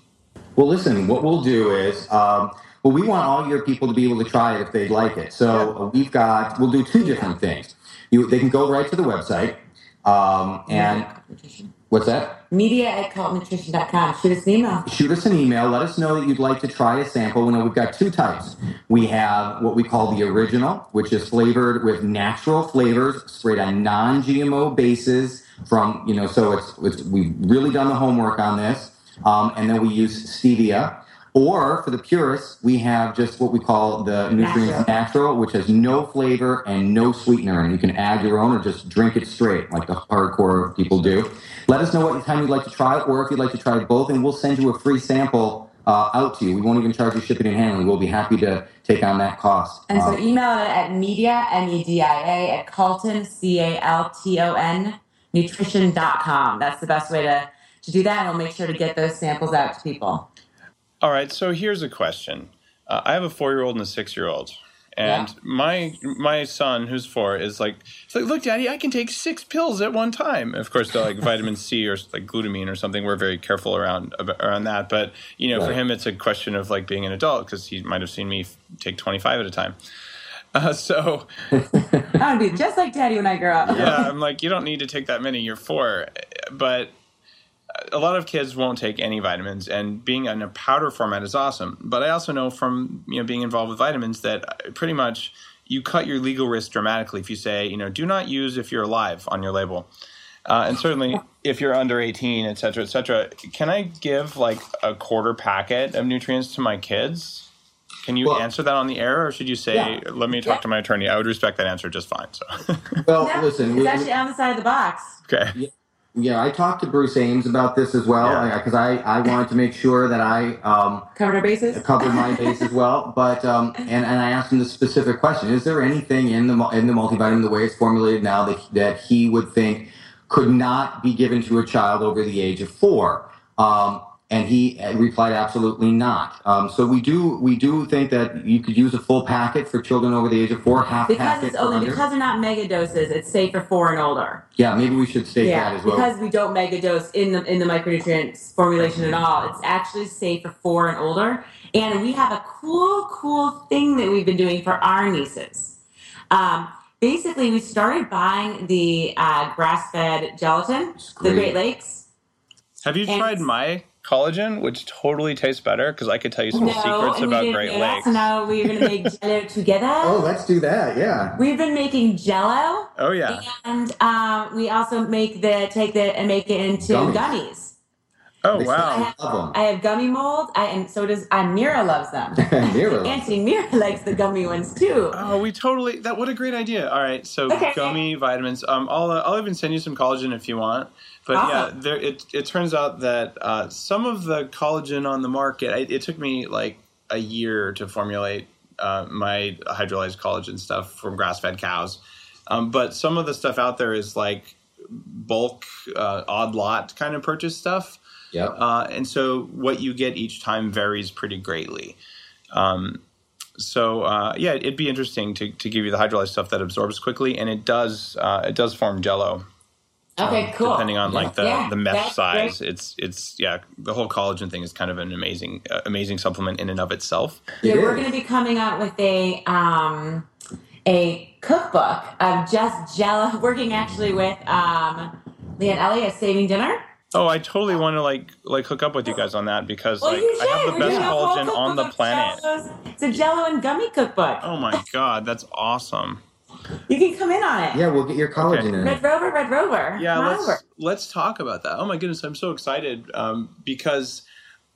E: Well, listen, what we'll do is, um, well, we want all your people to be able to try it if they'd like it. So uh, we've got, we'll do two different things. You, they can go right to the website, um, and what's that?
D: Media at caltonnutrition.com. Shoot us an email.
E: Shoot us an email. Let us know that you'd like to try a sample. We know we've got two types. We have what we call the original, which is flavored with natural flavors, sprayed on non-GMO bases. From you know, so it's, it's we've really done the homework on this. Um, and then we use stevia. Or for the purists, we have just what we call the Nutreince
D: Natural.
E: Which has no flavor and no sweetener. And you can add your own or just drink it straight, like the hardcore people do. Let us know what time you'd like to try it, or if you'd like to try both, and we'll send you a free sample uh, out to you. We won't even charge you shipping and handling. We'll be happy to take on that cost.
D: And so
E: Um,
D: email it at media, M-E-D-I-A, at Calton, C-A-L-T-O-N, nutrition.com. That's the best way to, to do that, and we'll make sure to get those samples out to people.
B: All right. So here's a question. Uh, I have a four-year-old and a six-year-old, and
D: Yeah.
B: my my son, who's four, is like, it's like, look, Daddy, I can take six pills at one time. Of course, they're like vitamin C or like glutamine or something. We're very careful around around that, but you know, for him, it's a question of like being an adult because he might have seen me take 25 at a time. Uh, so
D: I would be just like Daddy when I grow up.
B: yeah, I'm like, you don't need to take that many. You're four, but a lot of kids won't take any vitamins, and being in a powder format is awesome. But I also know from you know being involved with vitamins that pretty much you cut your legal risk dramatically if you say you know do not use if you're alive on your label. Uh, and certainly, if you're under 18, et cetera, et cetera, can I give like a quarter packet of Nutreince to my kids? Can you
E: Well-
B: answer that on the air, or should you say,
E: Yeah.
B: "Let me talk
D: Yeah.
B: to my attorney"? I would respect that answer just fine. So,
E: well,
D: Yeah,
E: listen,
D: it's
E: we-
D: actually on the side of the box.
B: okay.
E: Yeah, I talked to Bruce Ames about this as well
B: Yeah.
E: because I, I wanted to make sure that I um,
D: Covered our bases.
E: covered my base as well. But um, and, and I asked him the specific question: Is there anything in the in the multivitamin the way it's formulated now that that he would think could not be given to a child over the age of four? Um, and he replied, "Absolutely not." Um, so we do we do think that you could use a full packet for children over the age of four, half
D: Because
E: packet
D: it's only
E: under.
D: because they're not mega doses, it's safe for four and older.
E: yeah, maybe we should state
D: yeah,
E: that as well.
D: because we don't mega dose in the in the micronutrients formulation at all. It's actually safe for four and older. And we have a cool, cool thing that we've been doing for our nieces. Um, basically, we started buying the uh, grass-fed gelatin, the
E: great.
D: Great Lakes.
B: Have you
D: And-
B: tried my collagen, which totally tastes better? Because I could tell you some
D: no,
B: secrets about Great
D: that,
B: Lakes.
D: So now we're going to make Jello together.
E: Oh, let's do that. Yeah.
D: We've been making Jello,
B: Oh yeah.
D: and um, we also make the take the and make it into
E: Gummies.
D: gummies.
B: Oh
E: They
B: wow.
E: Love
D: I have gummy mold, I, and so does uh, Mira loves them.
E: them. Mira.
D: Auntie Mira likes the gummy ones too.
B: Oh, we totally that. What a great idea! All right, so
D: Okay.
B: gummy vitamins. Um, I'll uh, I'll even send you some collagen if you want. But yeah, there it it turns out that uh, some of the collagen on the market. It, it took me like a year to formulate uh, my hydrolyzed collagen stuff from grass fed cows. Um, but some of the stuff out there is like bulk, uh, odd lot kind of purchase stuff.
E: Yep.
B: Uh, and so what you get each time varies pretty greatly. Um, so uh, yeah, it'd be interesting to, to give you the hydrolyzed stuff that absorbs quickly, and it does uh, it does form Jello
D: Okay, cool.
B: depending on like the,
D: Yeah,
B: the mesh
D: that's
B: size. It's it's yeah, the whole collagen thing is kind of an amazing uh, amazing supplement in and of itself.
D: Yeah,
E: It
D: we're going to be coming out with a um, a cookbook of just Jello. Working actually with um, Leah and Ellie at Saving Dinner.
B: Oh, I totally want to like like hook up with you guys on that because
D: Well,
B: like I have the best
D: doing
B: collagen on the planet.
D: Jellos. It's a Jello and gummy cookbook.
B: Oh my god, that's awesome.
D: You can come in on it.
E: Yeah, we'll get your collagen
B: Okay.
E: in.
D: Red Rover, Red Rover.
B: Yeah,
D: Come
B: let's
D: over.
B: let's talk about that. Oh my goodness, I'm so excited um, because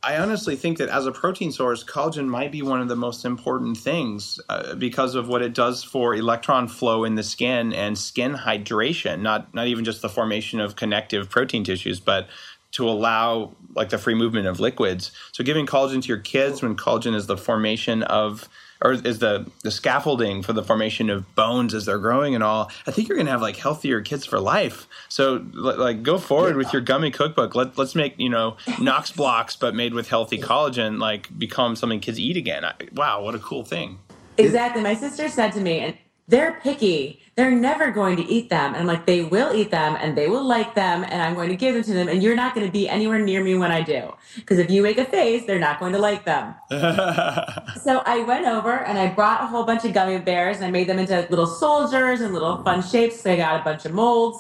B: I honestly think that as a protein source, collagen might be one of the most important things uh, because of what it does for electron flow in the skin and skin hydration. Not not even just the formation of connective protein tissues, but to allow like the free movement of liquids. So giving collagen to your kids when collagen is the formation of or is the the scaffolding for the formation of bones as they're growing and all. I think you're going to have like healthier kids for life. So li- like go forward with your gummy cookbook. Let let's make, you know, Knox blocks but made with healthy collagen like become something kids eat again. I, wow, what a cool thing.
D: Exactly. My sister said to me, and they're picky. They're never going to eat them. And I'm like, they will eat them and they will like them and I'm going to give them to them. And you're not going to be anywhere near me when I do. Because if you make a face, they're not going to like them. So I went over and I brought a whole bunch of gummy bears and I made them into little soldiers and little fun shapes. So I got a bunch of molds.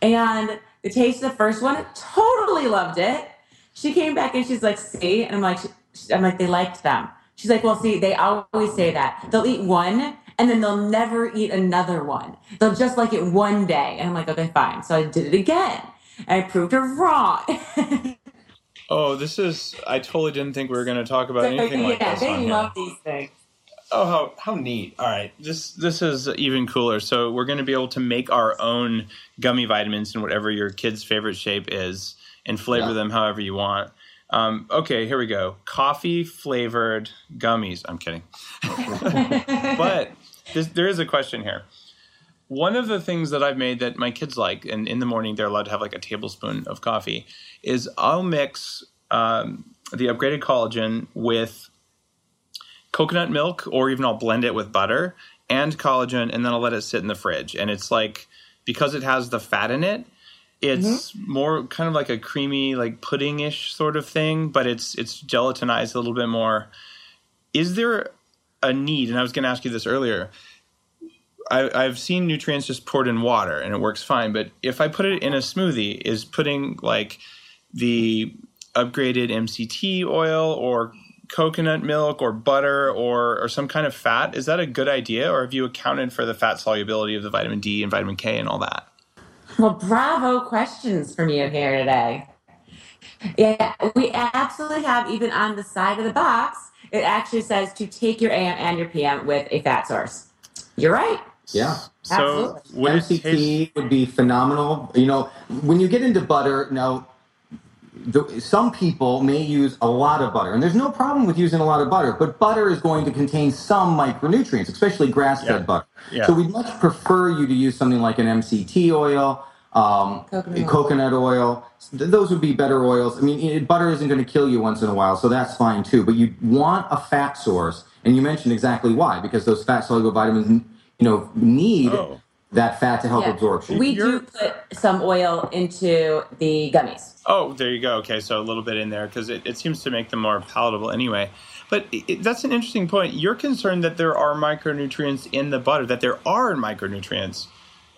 D: And the taste of the first one, totally loved it. She came back and she's like, see? And I'm like, I'm like, they liked them. She's like, well, see, they always say that. They'll eat one and then they'll never eat another one. They'll just like it one day. And I'm like, okay, fine. So I did it again. And I proved her wrong.
B: oh, this is I totally didn't think we were going to talk about anything like
D: yeah,
B: this
D: they
B: on here.
D: love these things.
B: Oh, how how neat! All right, this this is even cooler. So we're going to be able to make our own gummy vitamins in whatever your kid's favorite shape is, and flavor
E: Yeah.
B: them however you want. Um, okay, here we go. Coffee flavored gummies. I'm kidding, but this, there is a question here. One of the things that I've made that my kids like, and in the morning they're allowed to have like a tablespoon of coffee, is I'll mix um, the upgraded collagen with coconut milk, or even I'll blend it with butter and collagen, and then I'll let it sit in the fridge. And it's like because it has the fat in it, it's more kind of like a creamy, like pudding-ish sort of thing, but it's it's gelatinized a little bit more. Is there a need? And I was going to ask you this earlier. I, I've seen Nutreince just poured in water and it works fine, but if I put it in a smoothie, is putting like the upgraded MCT oil or coconut milk or butter or, or some kind of fat, is that a good idea? Or have you accounted for the fat solubility of the vitamin D and vitamin K and all that?
D: Well, bravo questions from you here today. Yeah, we absolutely have, even on the side of the box, it actually says to take your AM and your PM with a fat source. You're right.
E: Yeah.
B: So
D: Absolutely.
B: would
E: MCT
B: taste,
E: would be phenomenal. You know, when you get into butter, now, the, some people may use a lot of butter, and there's no problem with using a lot of butter, but butter is going to contain some micronutrients, especially grass fed
B: Yeah.
E: butter.
B: Yeah.
E: So we'd much prefer you to use something like an MCT oil um,
D: Coconut oil.
E: coconut oil. Those would be better oils. I mean, butter isn't going to kill you once in a while, so that's fine too. But you want a fat source, and you mentioned exactly why, because those fat soluble vitamins, you know, need
B: Oh.
E: that fat to help
D: Yeah.
E: absorption.
D: We
B: You're-
D: do put some oil into the gummies.
B: Oh, there you go. Okay, so a little bit in there because it, it seems to make them more palatable anyway. But it, it- that's an interesting point. You're concerned that there are micronutrients in the butter, that there are micronutrients,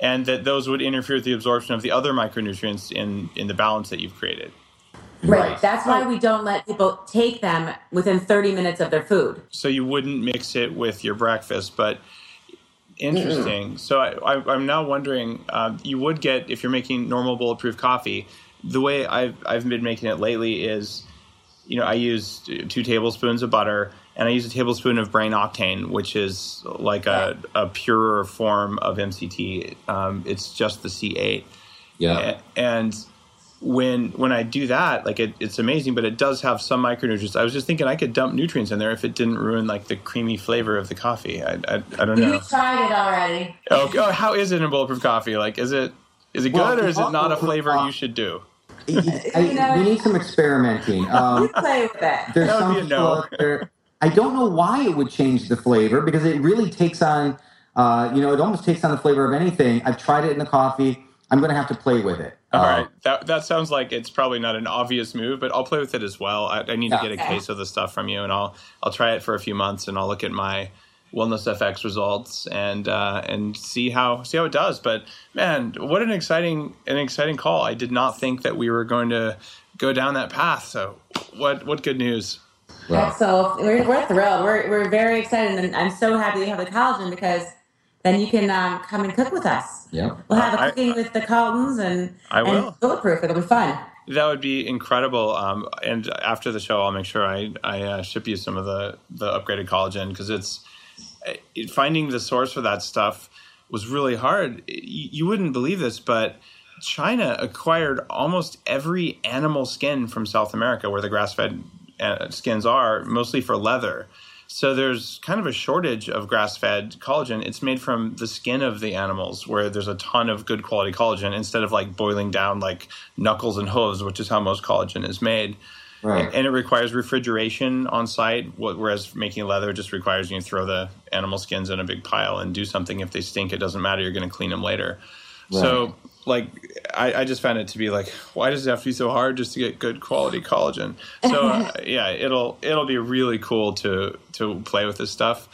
B: and that those would interfere with the absorption of the other micronutrients in, in the balance that you've created.
D: Right.
E: Right.
D: That's why we don't let people take them within 30 minutes of their food.
B: So you wouldn't mix it with your breakfast, but interesting. So I, I, I'm now wondering, uh, you would get if you're making normal bulletproof coffee. The way I've I've been making it lately is, you know, I use two tablespoons of butter and I use a tablespoon of brain octane, which is like a, a purer form of MCT. Um, it's just the C8.
E: yeah.
B: And when when I do that, like it, it's amazing, but it does have some micronutrients. I was just thinking I could dump Nutreince in there if it didn't ruin like the creamy flavor of the coffee. I I, I don't know.
D: You
B: know.
D: tried it already.
B: Oh, oh, how is it in bulletproof coffee? Like, is it is it
E: Well,
B: good or is it not a flavor you should do?
E: I-
D: You know-
E: we need some experimenting. Um,
D: play with it.
E: there's
B: That would
E: some
B: be a
E: people
B: no.
E: out there. I don't know why it would change the flavor because it really takes on, uh, you know, it almost takes on the flavor of anything. I've tried it in the coffee. I'm going to have to play with it.
B: All
E: Um,
B: right, that that sounds like it's probably not an obvious move, but I'll play with it as well. I, I need to get a case of the stuff from you, and I'll I'll try it for a few months, and I'll look at my Wellness FX results and uh, and see how see how it does. But man, what an exciting an exciting call! I did not think that we were going to go down that path. So what what good news?
E: Well,
D: So we're, we're thrilled. We're, we're very excited. And I'm so happy you have the collagen because then you can um, come and cook with us.
E: yeah.
D: We'll have a
B: I-
D: cooking with the Caltons and,
B: I will.
D: and bulletproof. It'll be fun.
B: That would be incredible. Um, and after the show, I'll make sure I, I uh, ship you some of the, the upgraded collagen because it's it, finding the source for that stuff was really hard. You, you wouldn't believe this, but China acquired almost every animal skin from South America where the grass fed Uh, skins are, mostly for leather. So there's kind of a shortage of grass-fed collagen. It's made from the skin of the animals, where there's a ton of good quality collagen instead of like boiling down like knuckles and hooves, which is how most collagen is made.
E: Right.
B: And it requires refrigeration on site, whereas making leather just requires you to throw the animal skins in a big pile and do something. If they stink, it doesn't matter. You're going to clean them later. So, like, I, I just found it to be like, why does it have to be so hard just to get good quality collagen? So, uh, yeah, it'll it'll be really cool to to play with this stuff.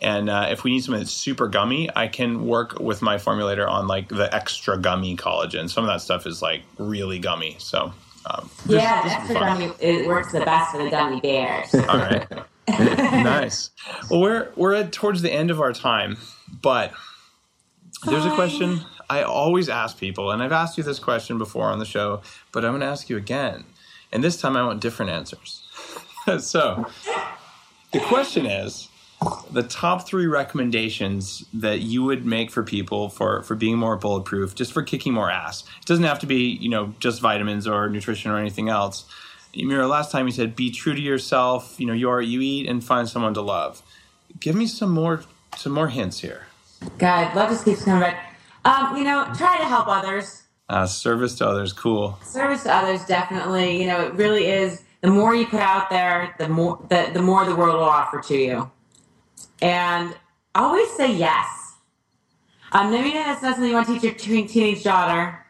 B: And uh, if we need something that's super gummy, I can work with my formulator on like the extra gummy collagen. Some of that stuff is like really gummy. So, um, this-
D: yeah,
B: this
D: extra gummy it works the best for the gummy bears.
B: All right. nice. Well, we're we're at towards the end of our time, but there's a question I always ask people, and I've asked you this question before on the show, but I'm going to ask you again, and this time I want different answers. so, the question is the top three recommendations that you would make for people for for being more bulletproof just for kicking more ass. It doesn't have to be you know just vitamins or nutrition or anything else. Mira, last time you said be true to yourself. You know you are what you eat and find someone to love. Give me some more some more hints here.
D: God, love just keeps coming back. Um, you know, try to help others.
B: uh, service to others cool
D: Service to others, definitely. You know, it really is. The more you put out there, the more the, the more the world will offer to you. And always say yes. Um, maybe that's not something you want to teach your teen- teenage daughter.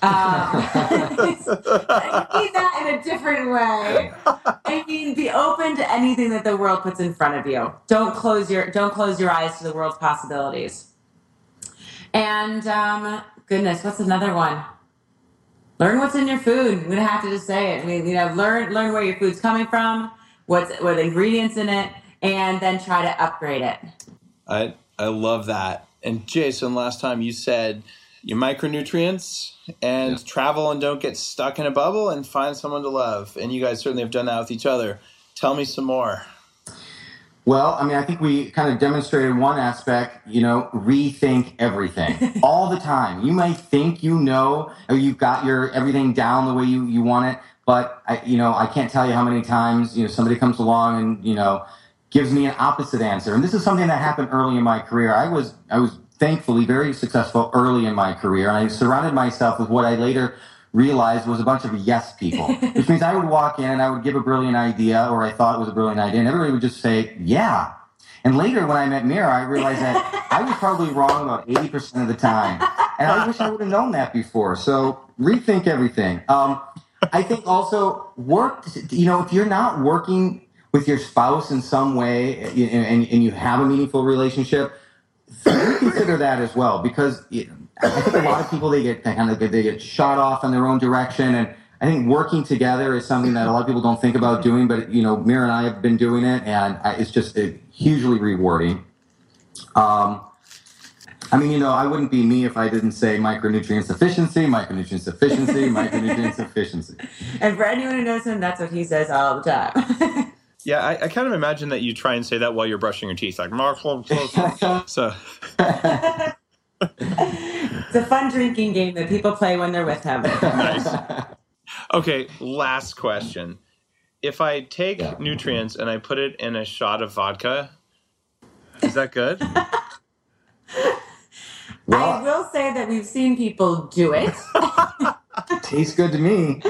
D: Um, I mean that in a different way. I mean, be open to anything that the world puts in front of you. Don't close your don't close your eyes to the world's possibilities. And um, goodness, what's another one? Learn what's in your food. I'm gonna have to just say it. I mean, you know, learn learn where your food's coming from, what's what the ingredients in it, and then try to upgrade it.
B: i i love that and jayson last time you said your micronutrients and travel and don't get stuck in a bubble and find someone to love and you guys certainly have done that with each other tell me some more
E: Well, I mean, I think we kind of demonstrated one aspect, you know, rethink everything all the time. You may think you know, or you've got your everything down the way you, you want it, but I, you know, I can't tell you how many times, you know, somebody comes along and, you know, gives me an opposite answer. And this is something that happened early in my career. I was, I was thankfully very successful early in my career. And I surrounded myself with what I later realized was a bunch of yes people, which means I would walk in and I would give a brilliant idea or I thought it was a brilliant idea, and everybody would just say, yeah. And later, when I met Mira, I realized that I was probably wrong about 80% of the time. And I wish I would have known that before. So rethink everything. Um, I think also work, you know, if you're not working with your spouse in some way and, and you have a meaningful relationship, consider that as well because I think a lot of people they get kind of they get shot off in their own direction, and I think working together is something that a lot of people don't think about doing. But you know, Mira and I have been doing it, and it's just hugely rewarding. Um, I mean, you know, I wouldn't be me if I didn't say micronutrient sufficiency, micronutrient sufficiency, micronutrient sufficiency.
D: And for anyone who knows him, that's what he says all the time.
B: yeah, I, I, kind of imagine that you try and say that while you're brushing your teeth, like so.
D: It's a fun drinking game that people play when they're with him. nice.
B: Okay, last question. If I take yeah. Nutreince and I put it in a shot of vodka, is that good?
D: Well, I will say that we've seen people do it.
E: Tastes good to me.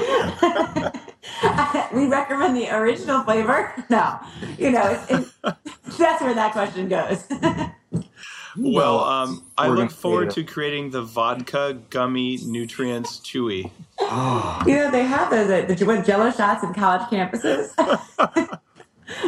D: we recommend the original flavor. No, you know, it, it, that's where that question goes.
B: Well, um, I look forward to creating the vodka gummy Nutreince chewy.
D: you know, they have those the, the jello shots in college campuses.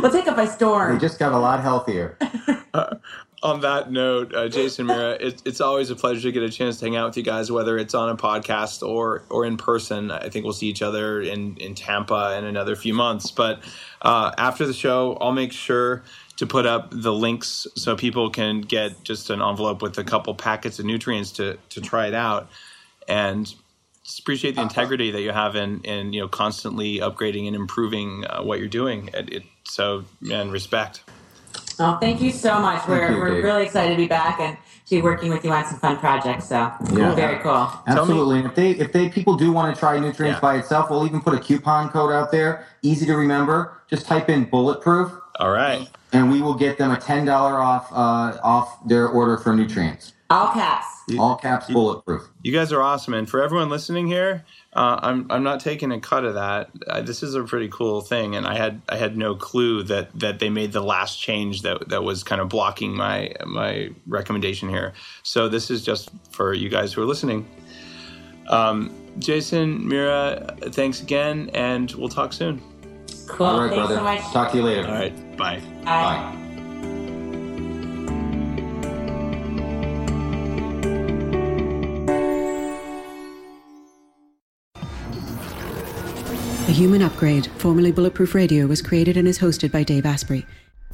D: we'll take it by storm.
E: They just got a lot healthier.
B: Uh, on that note, uh, Jayson Mira, it, it's always a pleasure to get a chance to hang out with you guys, whether it's on a podcast or or in person. I think we'll see each other in in Tampa in another few months. But uh, after the show, I'll make sure to put up the links so people can get just an envelope with a couple packets of Nutreince to to try it out. And appreciate the integrity that you have in in you know constantly upgrading and improving uh, what you're doing. It, it, so and respect.
D: Oh thank you so much. We're, you, we're really excited to be back and to be working with you on some fun projects so yeah. very cool.
E: Absolutely. And if they if they people do want to try Nutreince yeah. by itself we'll even put a coupon code out there easy to remember. Just type in bulletproof.
B: All right
E: and we will get them a ten dollar off uh, off their order for Nutreince.
D: All caps.
E: All caps, bulletproof.
B: You guys are awesome, and for everyone listening here, uh, I'm I'm not taking a cut of that. Uh, this is a pretty cool thing, and I had I had no clue that that they made the last change that that was kind of blocking my my recommendation here. So this is just for you guys who are listening. Um, Jayson, Mira, thanks again, and we'll talk soon.
D: Cool. All right, Thanks brother. so much.
E: Talk to you later.
B: All right. Bye.
D: Bye. Bye.
A: The Human Upgrade, formerly Bulletproof Radio, was created and is hosted by Dave Asprey.